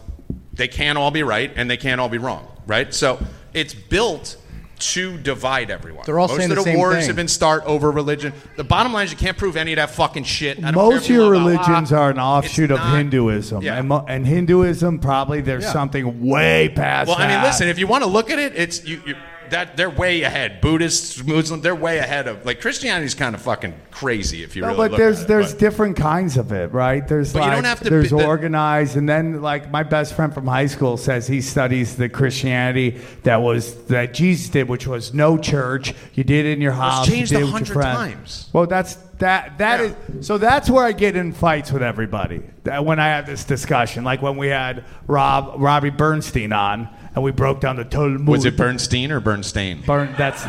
they can't all be right and they can't all be wrong, right? So it's built to divide everyone. They're all Most saying of the the, wars thing. have been start over religion. The bottom line is you can't prove any of that fucking shit. Most of your religions are an offshoot of Hinduism, Yeah. and, mo- and Hinduism probably there's Yeah. something way past. Well, I mean, that. listen. If you want to look at it, it's you, you, that they're way ahead. Buddhists, Muslims, they're way ahead of like Christianity's kind of fucking crazy if you No, really but look there's at it. there's different kinds of it, right? There's But you like don't have to there's be- the- organized, and then like my best friend from high school says he studies the Christianity that was that Jesus did, which was no church. You did it in your Well, it's house. changed you a hundred times. Well, that's that that is so that's where I get in fights with everybody. That when I have this discussion, like when we had Rob Robbie Bernstein on, and we broke down the Talmud. Was it Bernstein or Bernstein? Bern, that's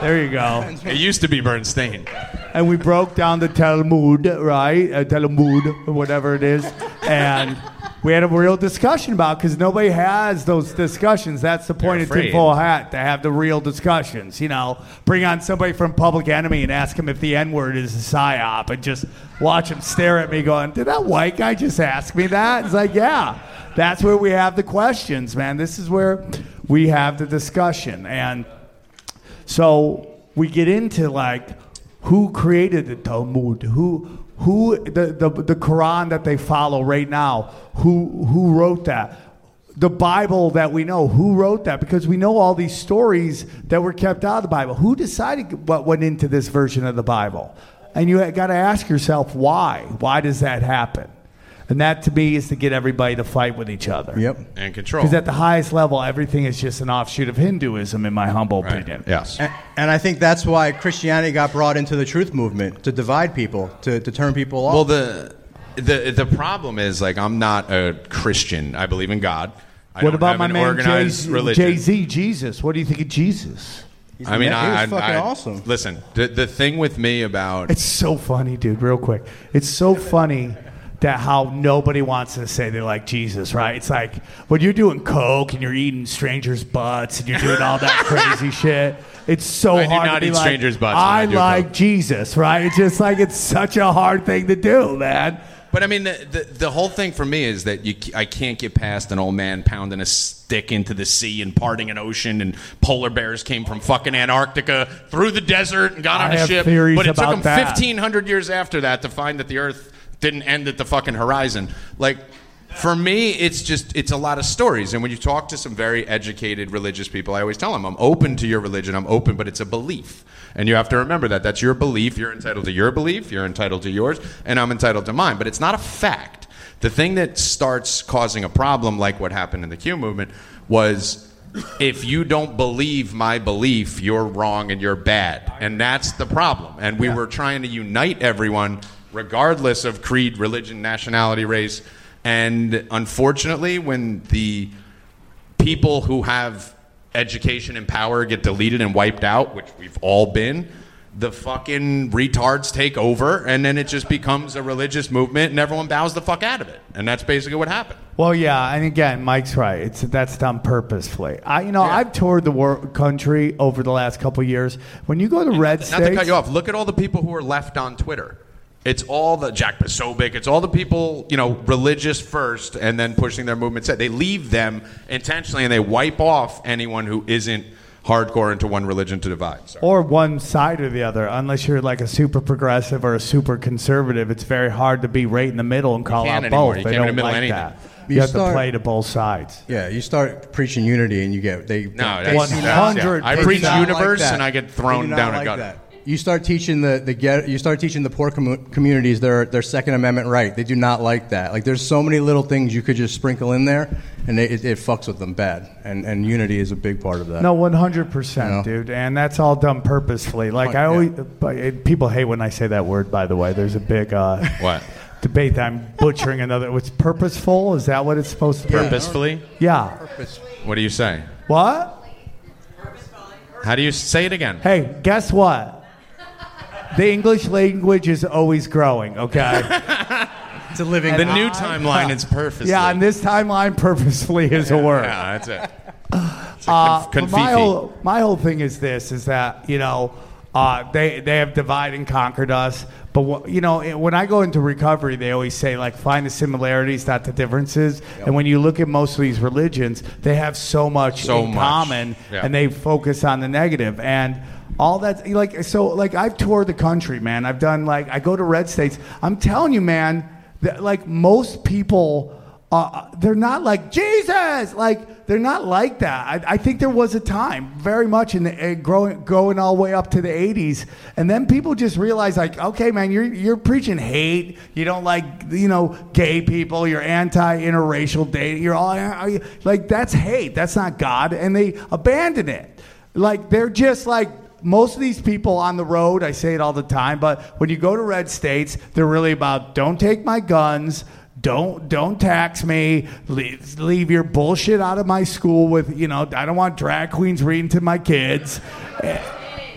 there you go. It used to be Bernstein. and we broke down the Talmud, right? Uh, Talmud, whatever it is, and we had a real discussion about because nobody has those discussions. That's the point of tinfoil hat to have the real discussions. You know, bring on somebody from Public Enemy and ask him if the N word is a psyop, and just watch him stare at me, going, "Did that white guy just ask me that?" It's like, yeah. That's where we have the questions, man. This is where we have the discussion, and so we get into like who created the Talmud, who who the, the the Quran that they follow right now, who who wrote that. The Bible that we know, who wrote that? Because we know all these stories that were kept out of the Bible. Who decided what went into this version of the Bible? And you got to ask yourself why. Why does that happen? And that to me is to get everybody to fight with each other. Yep. And control. Because at the highest level, everything is just an offshoot of Hinduism, in my humble opinion. Yes. And, and I think that's why Christianity got brought into the truth movement to divide people, to, to turn people off. Well, the the the problem is like I'm not a Christian. I believe in God. I what about my an man Jay Z? Jesus? What do you think of Jesus? I mean, I, he was I- fucking I- awesome. Listen, the the thing with me about It's so funny, dude. Real quick, it's so funny that how nobody wants to say they like Jesus, right? It's like when you're doing coke and you're eating strangers' butts and you're doing all that crazy shit. It's so I do hard not to be eat like, strangers' butts I I like coke." Jesus, right? It's just like it's such a hard thing to do, man. But I mean, the, the, the whole thing for me is that you, I can't get past an old man pounding a stick into the sea and parting an ocean, and polar bears came from fucking Antarctica through the desert and got on I a ship. But it took them 1,500 years after that to find that the Earth didn't end at the fucking horizon. Like, for me, it's just it's a lot of stories. And when you talk to some very educated religious people, I always tell them, I'm open to your religion. I'm open, but it's a belief. And you have to remember that. That's your belief. You're entitled to your belief. You're entitled to yours. And I'm entitled to mine. But it's not a fact. The thing that starts causing a problem, like what happened in the Q movement, was if you don't believe my belief, you're wrong and you're bad. And that's the problem. And we were trying to unite everyone, regardless of creed, religion, nationality, race. And unfortunately, when the people who have education and power get deleted and wiped out, which we've all been, the fucking retards take over, and then it just becomes a religious movement, and everyone bows the fuck out of it. And that's basically what happened. Well, yeah, and again, Mike's right. It's that's done purposefully. I, you know, I've toured the wor- country over the last couple of years. When you go to red Not states, to cut you off, look at all the people who are left on Twitter. It's all the Jack Posobiec. It's all the people, you know, religious first, and then pushing their movements. They leave them intentionally, and they wipe off anyone who isn't hardcore into one religion to divide. Sorry. or one side or the other. Unless you're like a super progressive or a super conservative, it's very hard to be right in the middle and call out anymore. both. You they can't don't in the middle like anything. that. You You, have start- to play to both sides. Yeah, you start preaching unity and you get they. No, they that's- do that's- not- yeah. I preach universe that. and I get thrown do not down a like gutter. that. You start teaching the, the get you start teaching the poor commu- communities their their Second Amendment right. They do not like that. Like there's so many little things you could just sprinkle in there, and it, it, it fucks with them bad. And and unity is a big part of that. No, one hundred percent, You know? dude, and that's all done purposefully. Like I always, but it, people hate when I say that word. By the way, there's a big uh, What? debate that I'm butchering another. It's purposeful. Is that what it's supposed to be? Purposefully? Yeah. What do you say? What? How do you say it again? Hey, guess what? The English language is always growing. Okay. it's a living. The new timeline is purposely. Yeah, on this timeline, purposefully is a word. Yeah, that's it. Uh, conf- my whole my whole thing is this: is that you know uh, they they have divided and conquered us. But wh- you know, it- when I go into recovery, they always say like find the similarities, not the differences. And when you look at most of these religions, they have so much So in much. common, Yeah. and they focus on the negative and. All that like so like I've toured the country, man. I've done like I go to red states. I'm telling you, man, that like most people uh, they're not like Jesus. Like they're not like that. I, I think there was a time, very much in the uh, growing, going all the way up to the '80s, and then people just realized, like, okay, man, you're you're preaching hate. You don't like, you know, gay people. You're anti-interracial dating. You're all like, that's hate. That's not God, and they abandon it. Like they're just like most of these people on the road, I say it all the time, but when you go to red states, they're really about don't take my guns, don't don't tax me, leave, leave your bullshit out of my school with, you know, I don't want drag queens reading to my kids.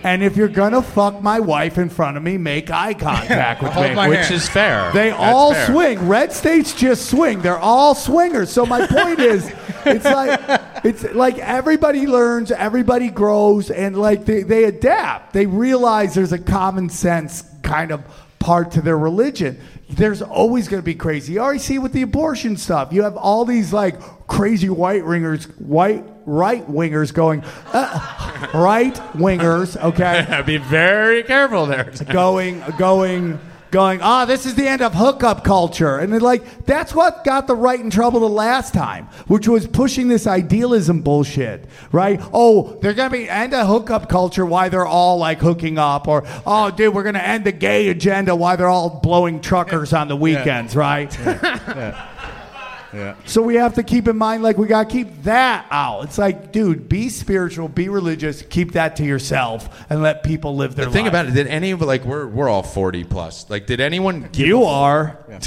And if you're gonna fuck my wife in front of me, make eye contact with Hold me. Which hand. is fair. They That's all fair. swing. Red states just swing. They're all swingers. So my point is, it's like it's like everybody learns, everybody grows, and like they, they adapt. They realize there's a common sense kind of part to their religion. There's always going to be crazy. You already see with the abortion stuff. You have all these like crazy white ringers, white right wingers going, uh, right wingers. Okay, Be very careful there. going, going, going. Ah, this is the end of hookup culture, and they're like, that's what got the right in trouble the last time, which was pushing this idealism bullshit, right? Oh, they're gonna be end of hookup culture. Why they're all like hooking up, or oh, dude, we're gonna end the gay agenda. Why they're all blowing truckers on the weekends, right? Yeah. So we have to keep in mind, like, we got to keep that out. It's like, dude, be spiritual, be religious, keep that to yourself, and let people live their The thing life. about it, did any of like we're we're all forty plus. Like, did anyone? Give You a- are.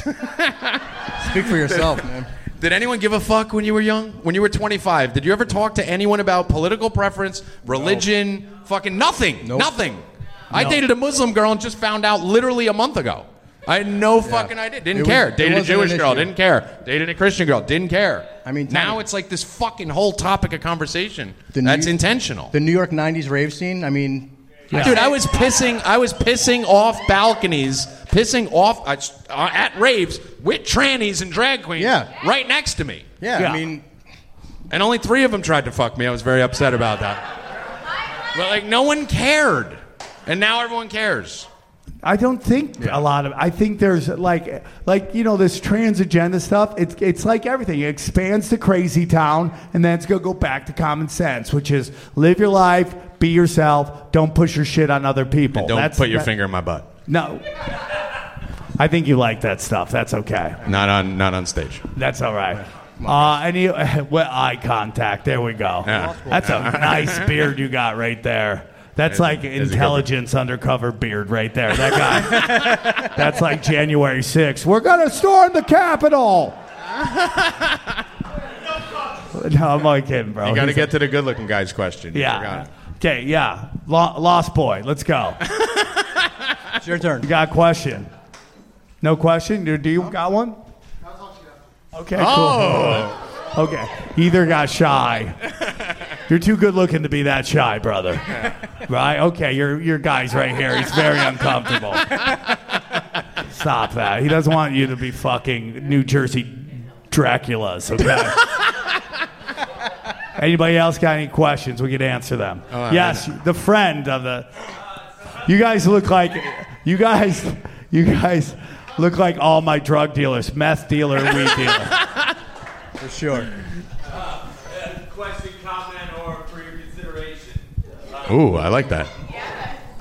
Speak for yourself, man. Did anyone give a fuck when you were young? When you were 25? Did you ever talk to anyone about political preference, religion, fucking nothing? Nothing. I dated a Muslim girl and just found out literally a month ago. I had no fucking idea. Didn't It was- care. it Dated a wasn't Jewish an girl. issue. Didn't care. Dated a Christian girl. Didn't care. I mean, now Tommy- it's like this fucking whole topic of conversation. The That's New- intentional. The New York '90s rave scene. I mean, Dude, I was pissing. I was pissing off balconies, pissing off uh, uh, at raves with trannies and drag queens. Yeah. right next to me. yeah, Yeah. I mean, And only three of them tried to fuck me. I was very upset about that. But like, no one cared, and now everyone cares. I don't think a lot of. I think there's like, like you know, this trans agenda stuff. It's it's like everything. It expands to crazy town, and then it's gonna go back to common sense, which is live your life, be yourself, don't push your shit on other people. Don't That's- put your that- finger in my butt. No. I think you like that stuff. That's okay. Not on, not on stage. That's all right. Uh, any well, eye contact. There we go. Yeah. That's a nice beard you got right there. That's like it's a good intelligence undercover beard right there. That guy. That's like January 6th. We're gonna storm the Capitol. no, I'm only kidding, bro. You got to He's- get to the good-looking guys question. You yeah. Okay. Yeah. Lo- Lost Boy, let's go. It's your turn. You got a question? No question? Do do you got one? Okay, cool. Oh. Okay. Either got shy. You're too good looking to be that shy, brother. Right? Okay, your your guy's right here. He's very uncomfortable. Stop that. He doesn't want you to be fucking New Jersey Draculas, okay? Anybody else got any questions? We could answer them. Oh, yes, the friend of the. You guys look like you guys. You guys look like all my drug dealers, meth dealer, weed dealer. For sure. Question, comment, or for your consideration. Ooh, I like that.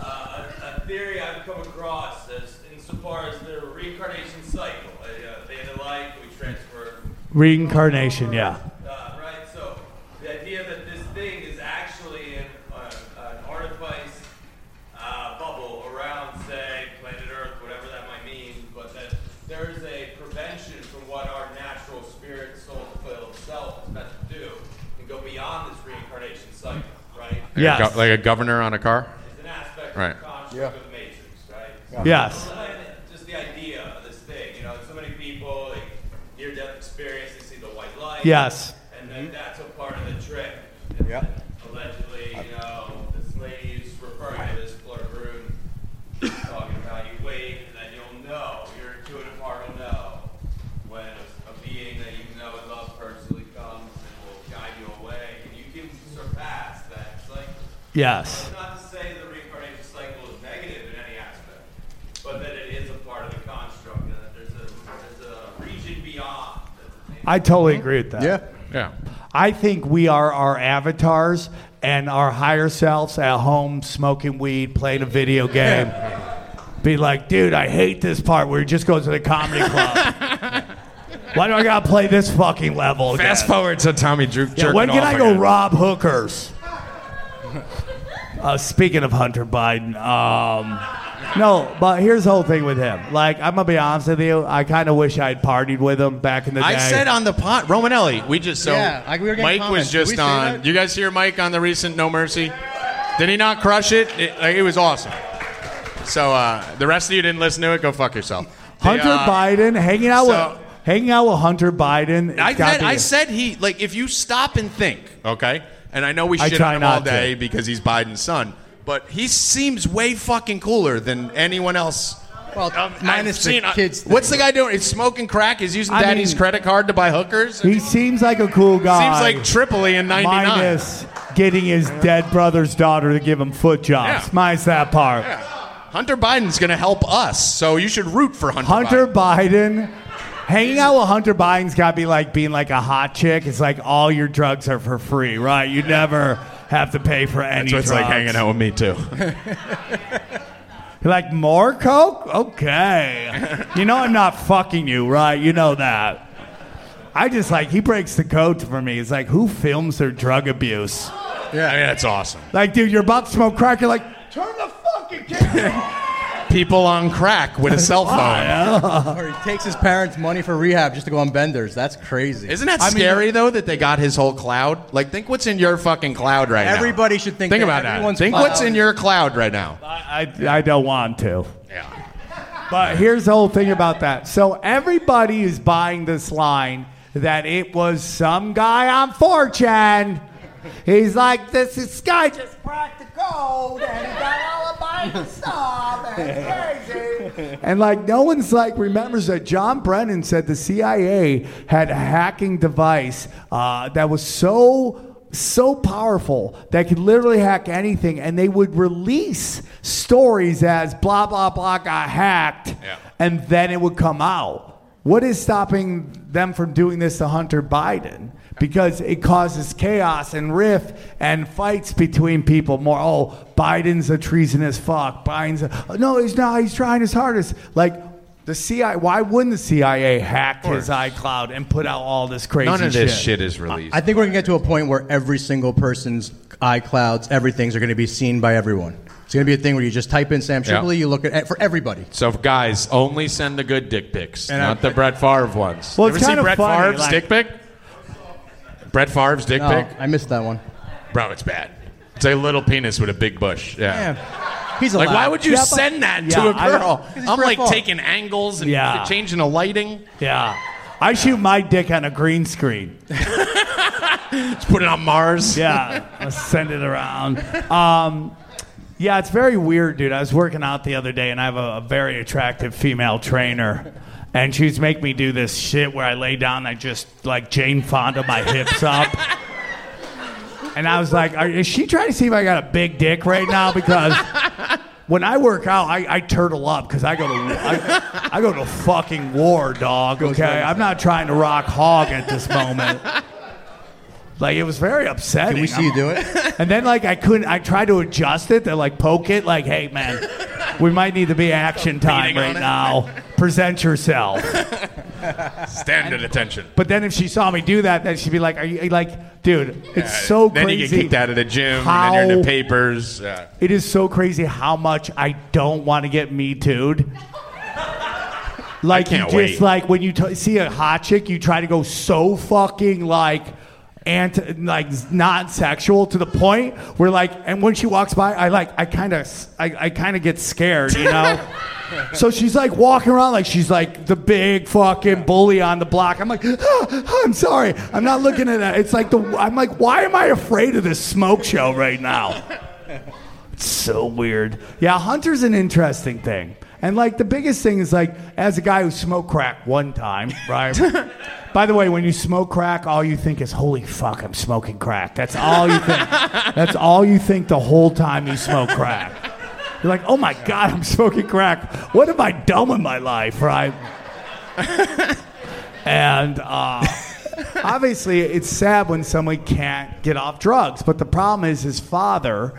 Uh, a, a theory I've come across is insofar as the reincarnation cycle. Uh, the end of life, we transfer. Reincarnation, yeah. Uh, right, so the idea that this thing is actually in uh, an artifice uh, bubble around, say, planet Earth, whatever that might mean, but that there's a prevention from what our natural spirit, soul, filled self is meant to do and go beyond this reincarnation cycle, right? Like a go- like a governor on a car. It's an aspect Right. of the construct of the Matrix, right? Yes. Just the idea of this thing, you know, so many people, like near-death experience, they see the white light. Yes. And then that's a part of the trick. Yeah. Allegedly, you know, this lady's referring to this Fleur Brune, talking about you wait, and then you'll know, your intuitive heart will know when a, a being that you know and love personally comes and will guide you away, and you can surpass that cycle. Yes. Not to say the reincarnation cycle is negative in any aspect, but that it is a part of the construct, and that there's a, there's a region beyond. I totally agree with that. Yeah. Yeah. I think we are our avatars and our higher selves at home smoking weed, playing a video game. Be like, dude, I hate this part where he just goes to the comedy club. Why do I gotta play this fucking level? again? Fast forward to Tommy Drew. Yeah, when can I go rob hookers? Uh, speaking of Hunter Biden, um, no, but here's the whole thing with him. Like, I'm gonna be honest with you. I kind of wish I'd partied with him back in the day. I said on the pot, Romanelli. We just so Yeah, I- we were getting Mike comments. was Did we just say on. that? You guys hear Mike on the recent No Mercy? Did he not crush it? It, like, it was awesome. So uh, the rest of you didn't listen to it. Go fuck yourself. The, Hunter uh, Biden hanging out so- with hanging out with Hunter Biden. it's I gotta said, be- I said he like if you stop and think, okay, and I know we I shit on him all not to. day because he's Biden's son, but he seems way fucking cooler than anyone else. Well, I've minus the seen- uh, kids. What's the guy doing? He's smoking crack. He's using I daddy's mean- credit card to buy hookers. he seems like a cool guy. Seems like Tripoli in '99. Minus getting his dead brother's daughter to give him foot jobs. Yeah. Minus that part. Hunter Biden's going to help us, so you should root for Hunter. Hunter Biden. Biden. Hanging out with Hunter Biden's got to be like being like a hot chick. It's like all your drugs are for free, right? You never have to pay for any That's what it's like hanging out with me too. You're like, more coke? Okay. you know I'm not fucking you, right? You know that. I just like, he breaks the code for me. It's like, who films their drug abuse? Yeah, I mean, that's awesome. Like, dude, you're about to smoke crack. You're like, turn the fucking camera People on crack with a cell phone. or he takes his parents' money for rehab just to go on benders. That's crazy. Isn't that I mean, scary uh, though that they got his whole cloud? Like, think what's in your fucking cloud right now. Everybody should think Think that about that. everyone's Think cloud what's in your cloud right now. I, I don't want to. Yeah. But here's the whole thing about that. So everybody is buying this line that it was some guy on 4chan. He's like, this, this guy just cracked the and he got all the Biden stuff and crazy. And like, no one's like remembers that John Brennan said the CIA had a hacking device uh, that was so so powerful that could literally hack anything, and they would release stories as blah blah blah got hacked, and then it would come out. What is stopping them from doing this to Hunter Biden? Because it causes chaos and rift and fights between people. More, oh, Biden's a treasonous fuck. Biden's a, no, he's not. He's trying his hardest. Like the CIA. Why wouldn't the CIA hack his iCloud and put out all this crazy? None of this shit? shit is released. I think we're gonna get to a point where every single person's iClouds, everything's are gonna be seen by everyone. It's gonna be a thing where you just type in Sam Yeah. Tripoli, you look at for everybody. So guys, only send the good dick pics, And not I- the Brett Favre ones. Well, Ever it's see kinda Brett funny, Favre's like- dick pic? Brett Favre's dick No, pic? I missed that one. Bro, it's bad. It's a little penis with a big bush. Yeah. He's like, why would you Yeah, but- send that Yeah, to a I- girl? It's I'm like riff taking angles and Yeah. changing the lighting. Yeah. I shoot my dick on a green screen. Let's put it on Mars. Yeah, I'll send it around. Um, yeah, it's very weird, dude. I was working out the other day, and I have a, a very attractive female trainer, and she's make me do this shit where I lay down, and I just like Jane Fonda my hips up. And I was like, Are, is she trying to see if I got a big dick right now? Because when I work out, I, I turtle up because I go to I, I go to fucking war, dog. Okay, I'm not trying to rock hog at this moment. Like it was very upsetting. Can we see you do it? And then like I couldn't. I tried to adjust it to like poke it. Like, hey man, we might need to be action time right now. Present yourself. Stand at attention. But then if she saw me do that, then she'd be like, "Are you like, dude? It's Yeah, so then crazy." you get kicked out of the gym, how- and then you're in the papers. Yeah. It is so crazy how much I don't want to get me too'd. Like can't you just wait. like when you t- see a hot chick, you try to go so fucking like anti like not sexual to the point where like and when she walks by, I like I kind of I, I kind of get scared, you know. So she's like walking around like she's like the big fucking bully on the block. I'm like, "Ah, I'm sorry, I'm not looking at that. It's like the I'm like, why am I afraid of this smoke show right now? It's so weird. Yeah, Hunter's an interesting thing. And like the biggest thing is like, as a guy who smoked crack one time, right? By the way, when you smoke crack, all you think is, holy fuck, I'm smoking crack. That's all you think. That's all you think the whole time you smoke crack. You're like, oh my God, I'm smoking crack. What have I done with my life, right? and uh, obviously, it's sad when somebody can't get off drugs. But the problem is, his father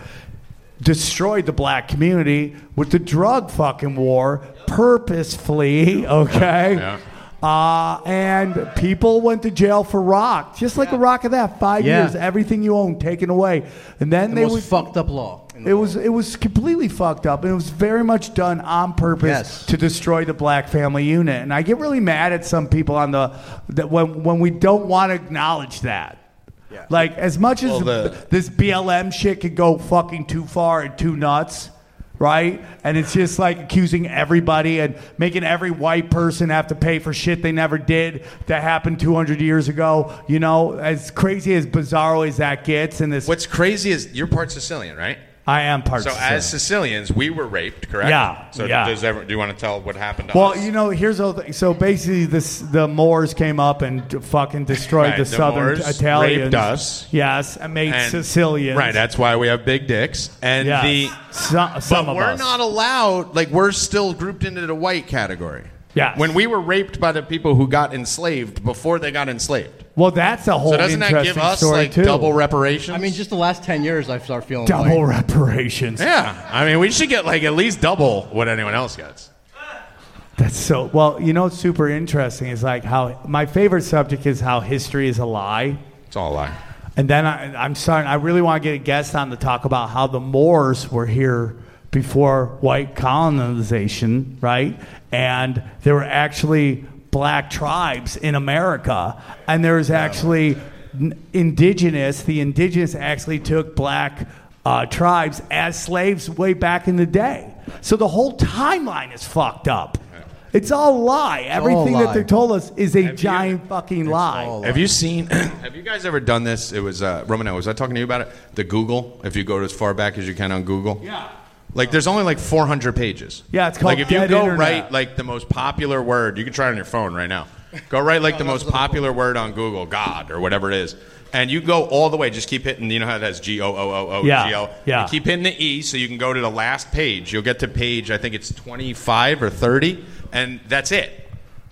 destroyed the black community with the drug fucking war purposefully, okay? Yeah. Uh, and people went to jail for rock, just like a rock of that. Five Yeah. years, everything you own taken away, and then The they would fucked up law. it was it was completely fucked up, and it was very much done on purpose Yes. to destroy the black family unit. And I get really mad at some people on the that when when we don't want to acknowledge that. Like as much as Well, the- this BLM shit could go fucking too far and too nuts, right? And it's just like accusing everybody and making every white person have to pay for shit they never did that happened 200 years ago. You know, as crazy as bizarro as that gets, and this What's crazy is you're part Sicilian, right? I am part. So Sicilian. as Sicilians, we were raped, correct? Yeah, So yeah. does ever, do you want to tell what happened to Well, us? you know, here's the thing. So basically, this the Moors came up and fucking destroyed Right, the, the southern Moors Italians. raped us. Yes, and made And- Sicilians. Right, that's why we have big dicks. And Yes. the some, some but we're us. not allowed. Like we're still grouped into the white category. Yes. When we were raped by the people who got enslaved before they got enslaved. Well, that's a whole So doesn't that give us like too. double reparations? I mean, just the last 10 years, I start feeling double white. reparations. yeah. I mean, we should get like at least double what anyone else gets. That's so. Well, you know, what's super interesting is like how my favorite subject is how history is a lie. It's all a lie. And then I, I'm starting. I really want to get a guest on to talk about how the Moors were here before white colonization, right? And there were actually black tribes in America, and there's actually indigenous. The indigenous actually took black uh, tribes as slaves way back in the day. So the whole timeline is fucked up. It's all a lie. Everything that lie. they told us is a giant fucking lie. Have you seen? have you guys ever done this? It was uh, Romano. Was I talking to you about it? The Google. If you go as far back as you can on Google. Yeah. Like there's only like 400 pages. Yeah, it's called Like if you Dead go Internet. write like the most popular word, you can try it on your phone right now. Go write like the most popular word on Google, God or whatever it is, and you go all the way. Just keep hitting. You know how it has G O O O O Yeah, G O. yeah. You keep hitting the E, so you can go to the last page. You'll get to page. I think it's 25 or 30, and that's it.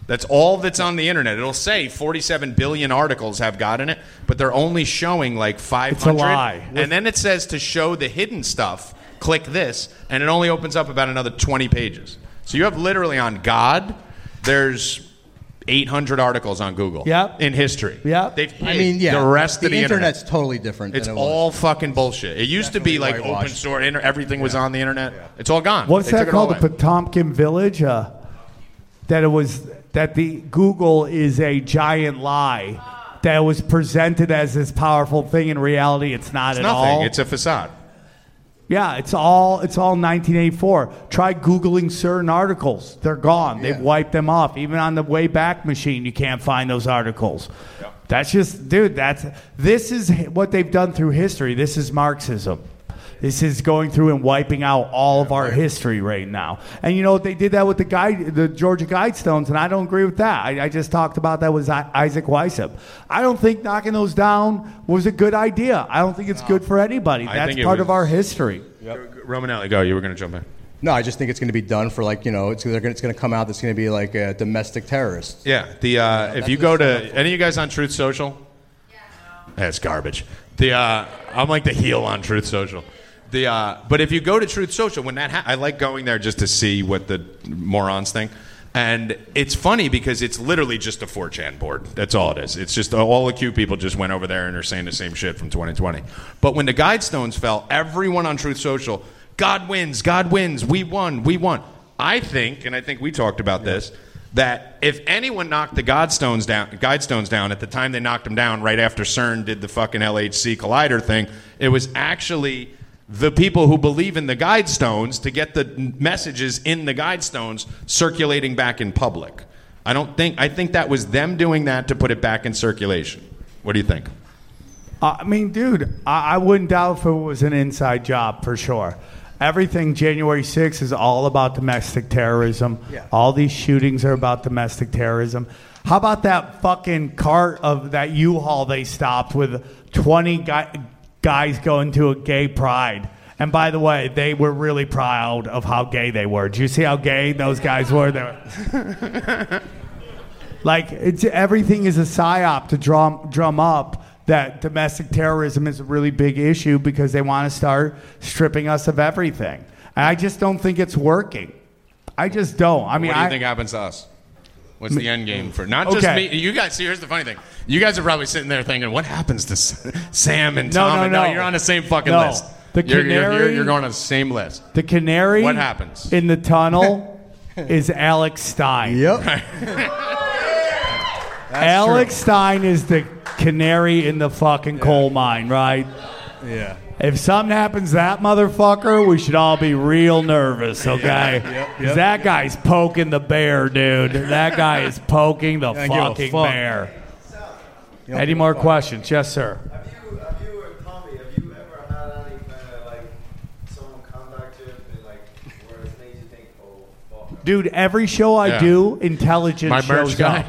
That's all that's on the internet. It'll say 47 billion articles have got in it, but they're only showing like 500. lie. And then it says to show the hidden stuff, click this, and it only opens up about another 20 pages. So you have literally on God, there's 800 articles on Google. Yep. In history. Yep. They've I mean, yeah. the rest the of the internet's internet. totally different. It's than it was. all fucking bullshit. It used to be like open whitewashed. source, inter- everything was on the internet. It's all gone. What's They that took it all called? The away. Potemkin Village. Uh, that it was that the Google is a giant lie. that was presented as this powerful thing. In reality, it's not It's at nothing. all. It's a facade. Yeah, it's all it's all 1984. Try googling certain articles; they're gone. They've wiped them off. Even on the Wayback Machine, you can't find those articles. That's just, dude. That's this is what they've done through history. This is Marxism. This is going through and wiping out all of our history right now. And you know they did that with the guide, the Georgia Guidestones, and I don't agree with that. I, I just talked about that with Isaac Weishaupt. I don't think knocking those down was a good idea. I don't think it's good for anybody. I That's think it part of was- our history. Romanelli, go. You were going to jump in. No, I just think it's going to be done for like you know it's they're gonna, it's going to come out. That's going to be like a domestic terrorist. Yeah. The uh, if you go to any of you guys on Truth Social, Yeah that's garbage. The uh, I'm like the heel on Truth Social. The uh, but if you go to Truth Social when that ha- I like going there just to see what the morons think. And it's funny because it's literally just a 4chan board. That's all it is. It's just all the cute people just went over there and are saying the same shit from 2020. But when the Guidestones fell, everyone on Truth Social, God wins, God wins, we won, we won. I think, and I think we talked about this, that if anyone knocked the Godstones down, Guidestones down at the time they knocked them down, right after CERN did the fucking LHC collider thing, it was actually the people who believe in the Guidestones to get the messages in the Guidestones circulating back in public. I don't think. I think that was them doing that to put it back in circulation. What do you think? Uh, I mean, dude, I, I wouldn't doubt if it was an inside job for sure. Everything January 6th is all about domestic terrorism. Yeah. All these shootings are about domestic terrorism. How about that fucking cart of that U-Haul they stopped with 20 guy, guys going to a gay pride? And by the way, they were really proud of how gay they were. Do you see how gay those guys were? Were like it's everything is a psyop to drum drum up that domestic terrorism is a really big issue because they want to start stripping us of everything. And I just don't think it's working. I just don't. I mean, what do you I, think happens to us? What's the end game for not just Okay. me? You guys. See, here's the funny thing. You guys are probably sitting there thinking, "What happens to S- Sam and No, Tom?" no, and no. you're on the same fucking No. list. The you're, you're- you're- canary- you're going on the same list. the canary. What happens? in the tunnel? is Alex Stein. Yep. Alex Stein is the canary in the fucking coal mine, right? Yeah. If something happens to that motherfucker, we should all be real nervous, okay? Yep, 'Cause yep. That guy's poking the bear, dude. That guy is poking the Yeah, fucking fuck. bear. You Any more fuck. questions? Yes, sir. Have you, have you or Tommy, have you ever had any kind of like someone contact you and like where it's made you think, oh fuck? Dude, every show I Yeah. do, intelligence My merch shows guy. up.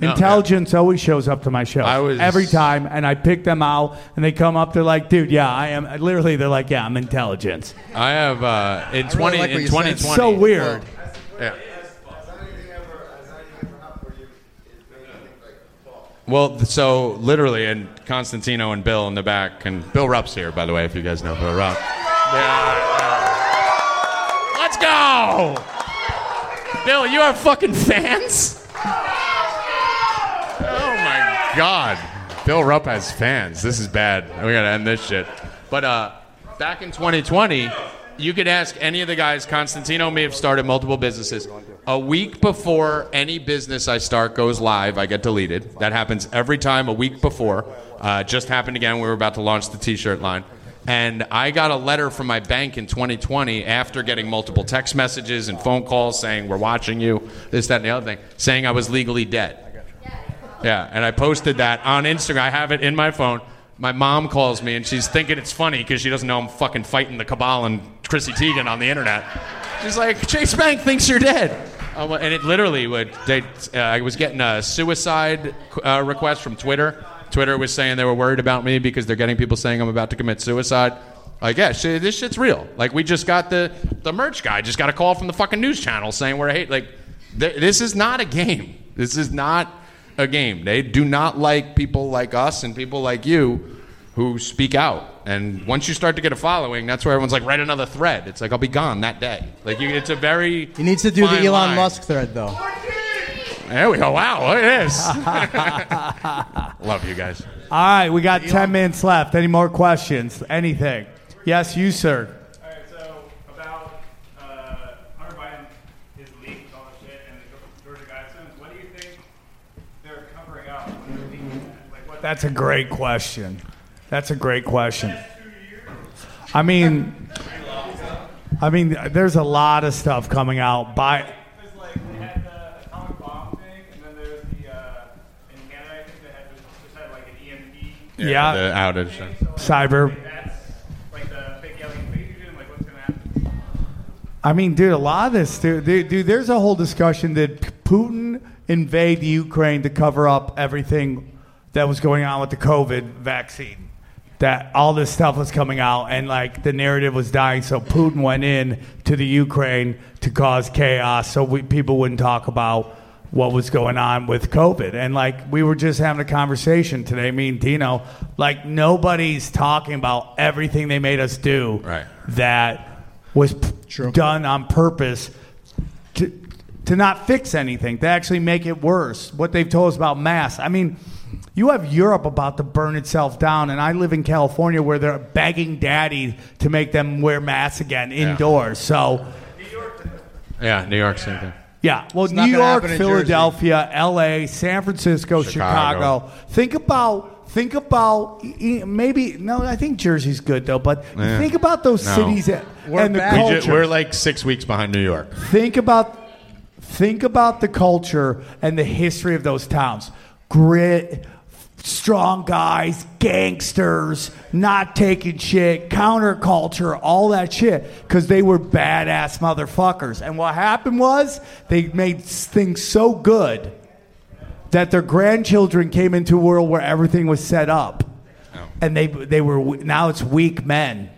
Yeah. No, Intelligence always shows up to my show. I was- every time, and I pick them out, and they come up. They're like, "Dude, yeah, I am." Literally, they're like, "Yeah, I'm intelligence." I have uh, in really twenty like what in you said. twenty It's so weird. Yeah. Has anything ever, has anything ever happened where you, it made you think like, fuck? Well, th- so literally, and Constantino and Bill in the back, and Bill Rupp's here, by the way, if you guys know Bill Rupp. Let's go! Bill, you have fucking fans? God. Bill Rupp has fans. This is bad. We gotta end this shit. But uh, back in 2020, you could ask any of the guys. Constantino may have started multiple businesses. A week before any business I start goes live, I get deleted. That happens every time. A week before, uh, just happened again. We were about to launch the T-shirt line, and I got a letter from my bank in 2020 after getting multiple text messages and phone calls saying we're watching you, this, that, and the other thing, saying I was legally dead. Yeah, and I posted that on Instagram. I have it in my phone. My mom calls me and she's thinking it's funny because she doesn't know I'm fucking fighting the cabal and Chrissy Teigen on the internet. She's like, Chase Bank thinks you're dead. And it literally would. They, uh, I was getting a suicide uh, request from Twitter. Twitter was saying they were worried about me because they're getting people saying I'm about to commit suicide. Like, yeah, shit, this shit's real. Like, we just got the the merch guy just got a call from the fucking news channel saying we're hate. Like, th- this is not a game. This is not a game. They do not like people like us and people like you who speak out. And once you start to get a following, that's where everyone's like, write another thread. It's like I'll be gone that day. Like, you, it's a very He needs to do the Elon line. Musk thread though. There we go. Wow, look at this. Love you guys. All right, we got ten minutes left. Any more questions? Anything? Yes, you, sir. All right, so about uh, Hunter Biden, his leak, all that shit, and the Georgia Guidestones, what do you think they're covering up? What do you think That's a great question. That's a great question. I mean, I mean, there's a lot of stuff coming out by. Yeah. The outage. Cyber. I mean, dude, a lot of this, dude, dude, dude, there's a whole discussion that Putin invade Ukraine to cover up everything that was going on with the COVID vaccine. That all this stuff was coming out, and like the narrative was dying. So Putin went in to the Ukraine to cause chaos, so we, people wouldn't talk about what was going on with COVID. And like we were just having a conversation today, me and Dino. Like nobody's talking about everything they made us do. Right. That was p- done on purpose to, to not fix anything, to actually make it worse. What they've told us about masks. I mean, you have Europe about to burn itself down, and I live in California where they're begging daddy to make them wear masks again indoors. So, Yeah, New York, same thing. yeah, well, It's New York, Philadelphia, L.A., San Francisco, Chicago. Chicago. Think about. Think about maybe no. I think Jersey's good though, but Yeah. think about those No. cities and and the We culture. ju- we're like six weeks behind New York. Think about think about the culture and the history of those towns. Grit, strong guys, gangsters, not taking shit, counterculture, all that shit cuz they were badass motherfuckers. And what happened was they made things so good that their grandchildren came into a world where everything was set up. Oh. And they they were now it's weak men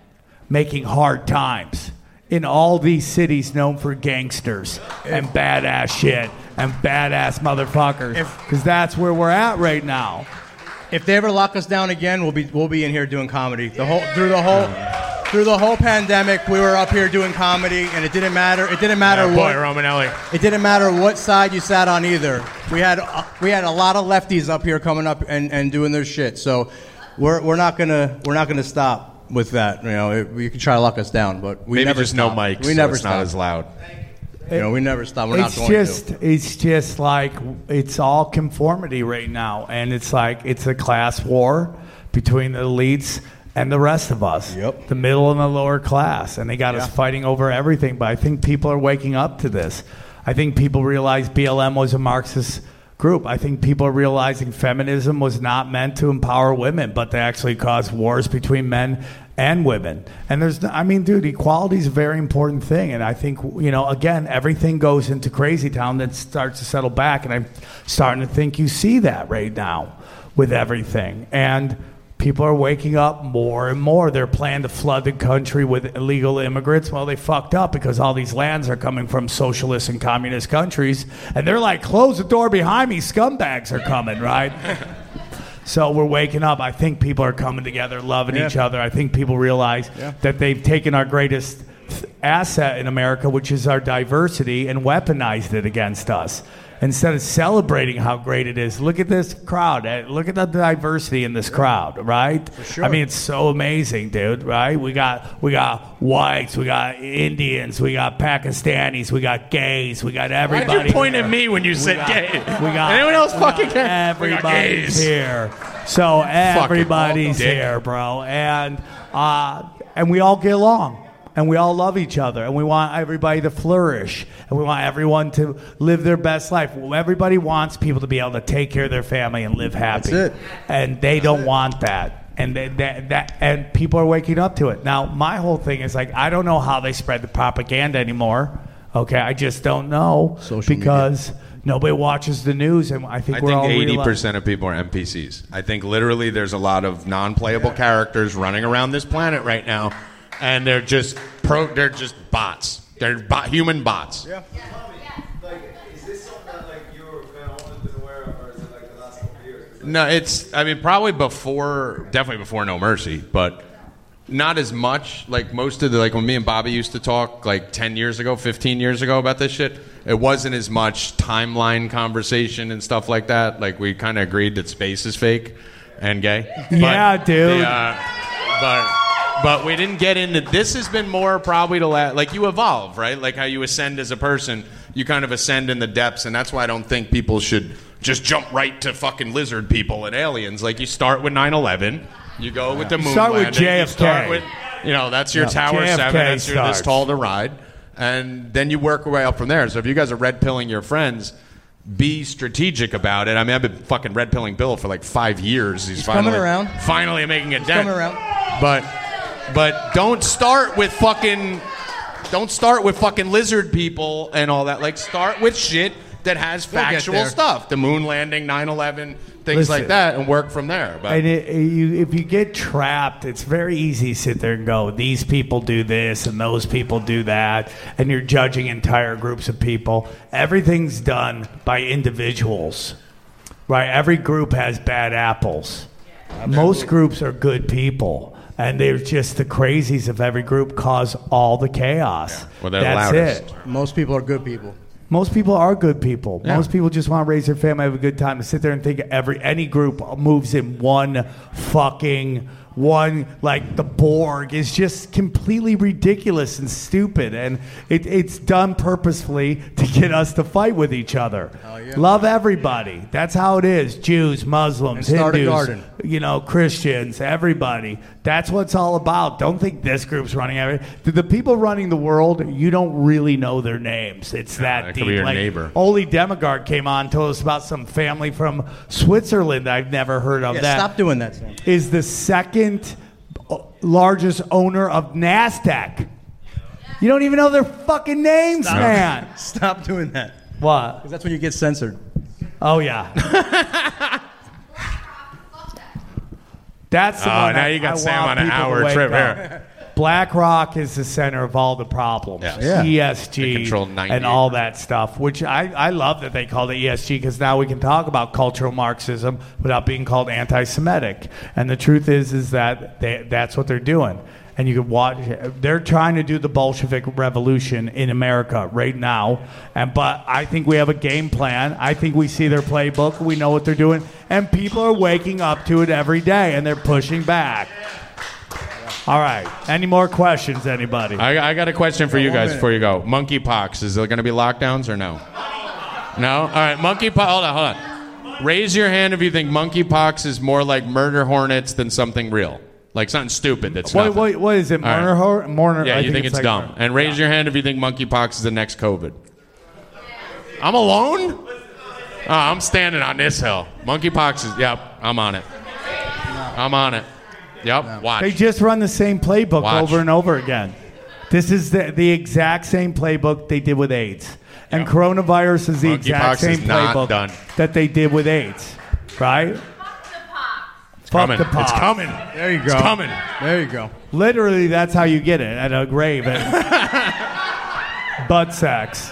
making hard times in all these cities known for gangsters and badass shit and badass motherfuckers because that's where we're at right now. If they ever lock us down again, we'll be we'll be in here doing comedy. The whole through the whole through the whole pandemic, we were up here doing comedy, and it didn't matter. It didn't matter Yeah, boy, what Romanelli. It didn't matter what side you sat on either. We had uh, we had a lot of lefties up here coming up and, and doing their shit. So we're we're not gonna we're not gonna stop with that. You know, it, you can try to lock us down, but we Maybe never just no stop. mics, We so never it's stop. not as loud. You know, we never stop. We're not it's going just to. it's just like it's all conformity right now. And it's like it's a class war between the elites and the rest of us. Yep. the middle and the lower class. And they got us fighting over everything. But i think people are waking up to this. I think people realize blm was a marxist group. I think people are realizing feminism was not meant to empower women but to actually cause wars between men and women. And there's, I mean, dude, equality is a very important thing. And I think, you know, again, everything goes into crazy town that starts to settle back. And I'm starting to think you see that right now with everything. And people are waking up more and more. They're planning to flood the country with illegal immigrants. Well, they fucked up because all these lands are coming from socialist and communist countries. And they're like, close the door behind me. Scumbags are coming, right? So we're waking up. I think people are coming together, loving Yeah. each other. I think people realize Yeah. that they've taken our greatest asset in America, which is our diversity, and weaponized it against us. Instead of celebrating how great it is, look at this crowd. Eh, Look at the diversity in this crowd, right? sure. I mean, it's so amazing, dude. Right? We got we got whites, we got Indians, we got Pakistanis, we got gays, we got everybody. Why'd you point at me when you said got- gay? We got Anyone else we fucking? We got Everybody's gays. here. So everybody's here, bro, and uh, and we all get along, and we all love each other, and we want everybody to flourish, and we want everyone to live their best life. Well, everybody wants people to be able to take care of their family and live happy, That's it. and they don't want that. And they, that, that and people are waking up to it now. My whole thing is like I don't know how they spread the propaganda anymore. Okay, I just don't know Social media. because nobody watches the news, and I think I we're think all eighty reali- percent of people are NPCs. I think literally there's a lot of non-playable characters running around this planet right now, and they're just pro. They're just bots. They're bot, human bots. Yeah. Like, is this something that like you're kind of always been aware of, or is it like the last couple of years? 'Cause, like, No, it's. I mean, probably before, definitely before No Mercy, but not as much. Like most of the, like when me and Bobby used to talk, like ten years ago, fifteen years ago about this shit. It wasn't as much timeline conversation and stuff like that. Like we kind of agreed that space is fake and gay. Yeah, dude. the, uh, but but we didn't get into. This has been more probably to la- like you evolve, right? Like how you ascend as a person. You kind of ascend in the depths, and that's why I don't think people should just jump right to fucking lizard people and aliens. Like you start with 9/11, you go with the moon Start with landing, you JFK. start with you know that's your Yeah, Tower JFK Seven, that's your this tall to ride, and then you work your way up from there. So if you guys are red pilling your friends. Be strategic about it. I mean, I've been fucking red pilling Bill for like five years. He's, He's coming finally around. Finally making a dent. coming around. But but don't start with fucking don't start with fucking lizard people and all that. Like start with shit that has factual there. stuff. The moon landing, 9/11, things Listen. like that and work from there. But And it, you, if you get trapped, it's very easy to sit there and go, these people do this and those people do that, and you're judging entire groups of people. Everything's done by individuals, right? Every group has bad apples. Most groups are good people. And they're just the crazies of every group cause all the chaos. Well, they're That's loudest. it. Most people are good people. Most people are good people. Yeah. Most people just want to raise their family, have a good time, and sit there and think every any group moves in one fucking one like the Borg is just completely ridiculous and stupid, and it, it's done purposefully to get us to fight with each other. Oh, Love everybody. That's how it is. Jews, Muslims, And start a Hindus, garden. you know, Christians, everybody. That's what it's all about. Don't think this group's running every. The, the people running the world, you don't really know their names. It's that that deep. could be your like, neighbor. Ole Dammegard came on, told us about some family from Switzerland I've never heard of. Yeah, that stop doing that, Sam. is the second largest owner of Nasdaq. You don't even know their fucking names, Stop. man. Stop doing that. What? Because that's when you get censored. Oh yeah. That's the Oh, one now I- you got I Sam on an hour trip here. BlackRock is the center of all the problems. Yes. Yeah. ESG They control 90. and all that stuff, which I, I love that they called it ESG because now we can talk about cultural Marxism without being called anti-Semitic. And the truth is, is that they, that's what they're doing. And you can watch. They're trying to do the Bolshevik revolution in America right now. And but I think we have a game plan. I think we see their playbook. We know what they're doing, and people are waking up to it every day, and they're pushing back. All right. Any more questions, anybody? I, I got a question for you guys before you go. Monkeypox, is there going to be lockdowns or no? No? All right, monkeypox. Hold on, hold on. Raise your hand if you think monkeypox is more like murder hornets than something real. Like something stupid that's What, nothing. what, what is it? All right. Mourner? Hor- Mourner? Yeah, I you think, it's, like dumb. Mourner. And raise your hand if you think monkeypox is the next COVID. I'm alone? Oh, I'm standing on this hill. Monkeypox is, yep, I'm on it. I'm on it. Yep, watch. They just run the same playbook Watch. over and over again. This is the, the exact same playbook they did with AIDS. And coronavirus is the Monkeypox exact same is not playbook done. that they did with AIDS. Right? It's coming. the pox. It's coming. There you go. It's coming. There you go. Literally, that's how you get it at a grave. And butt sex.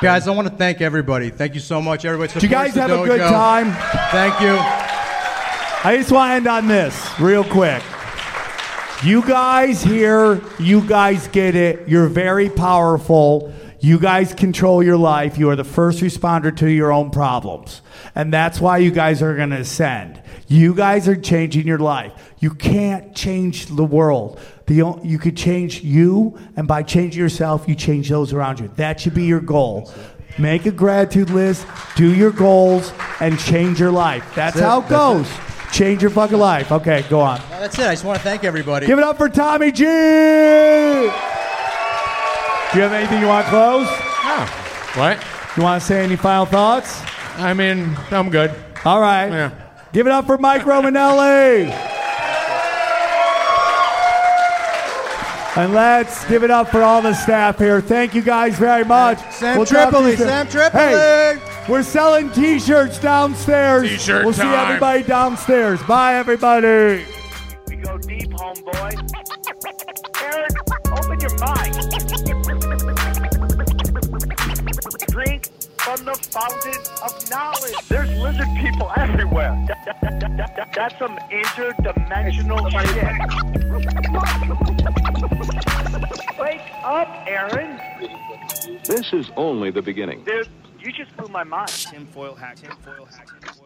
Guys, I want to thank everybody. Thank you so much, everybody. Did you guys have a good dojo. time? Thank you. I just want to end on this real quick. You guys here, you guys get it. You're very powerful. You guys control your life. You are the first responder to your own problems. And that's why you guys are going to ascend. You guys are changing your life. You can't change the world. The, you could change you, and by changing yourself, you change those around you. That should be your goal. Make a gratitude list, do your goals, and change your life. That's, That's how it goes. Change your fucking life. Okay, go on. Well, that's it. I just want to thank everybody. Give it up for Tommy G. Do you have anything you want to close? No. What? You want to say any final thoughts? I mean, I'm good. All right. Yeah. Give it up for Mike Romanelli. And let's give it up for all the staff here. Thank you guys very much. Sam talk to you Tripoli. Sam Tripoli. Hey, we're selling T-shirts downstairs. T-shirt We'll see everybody downstairs. Bye, everybody. We go deep, homeboy. Aaron, open your mind. From the fountain of knowledge. There's lizard people everywhere. That- that- that- that- that- that's some interdimensional shit. Wake up, Aaron. This is only the beginning. Dude, you just blew my mind. Tinfoil hat, tinfoil hat, tinfoil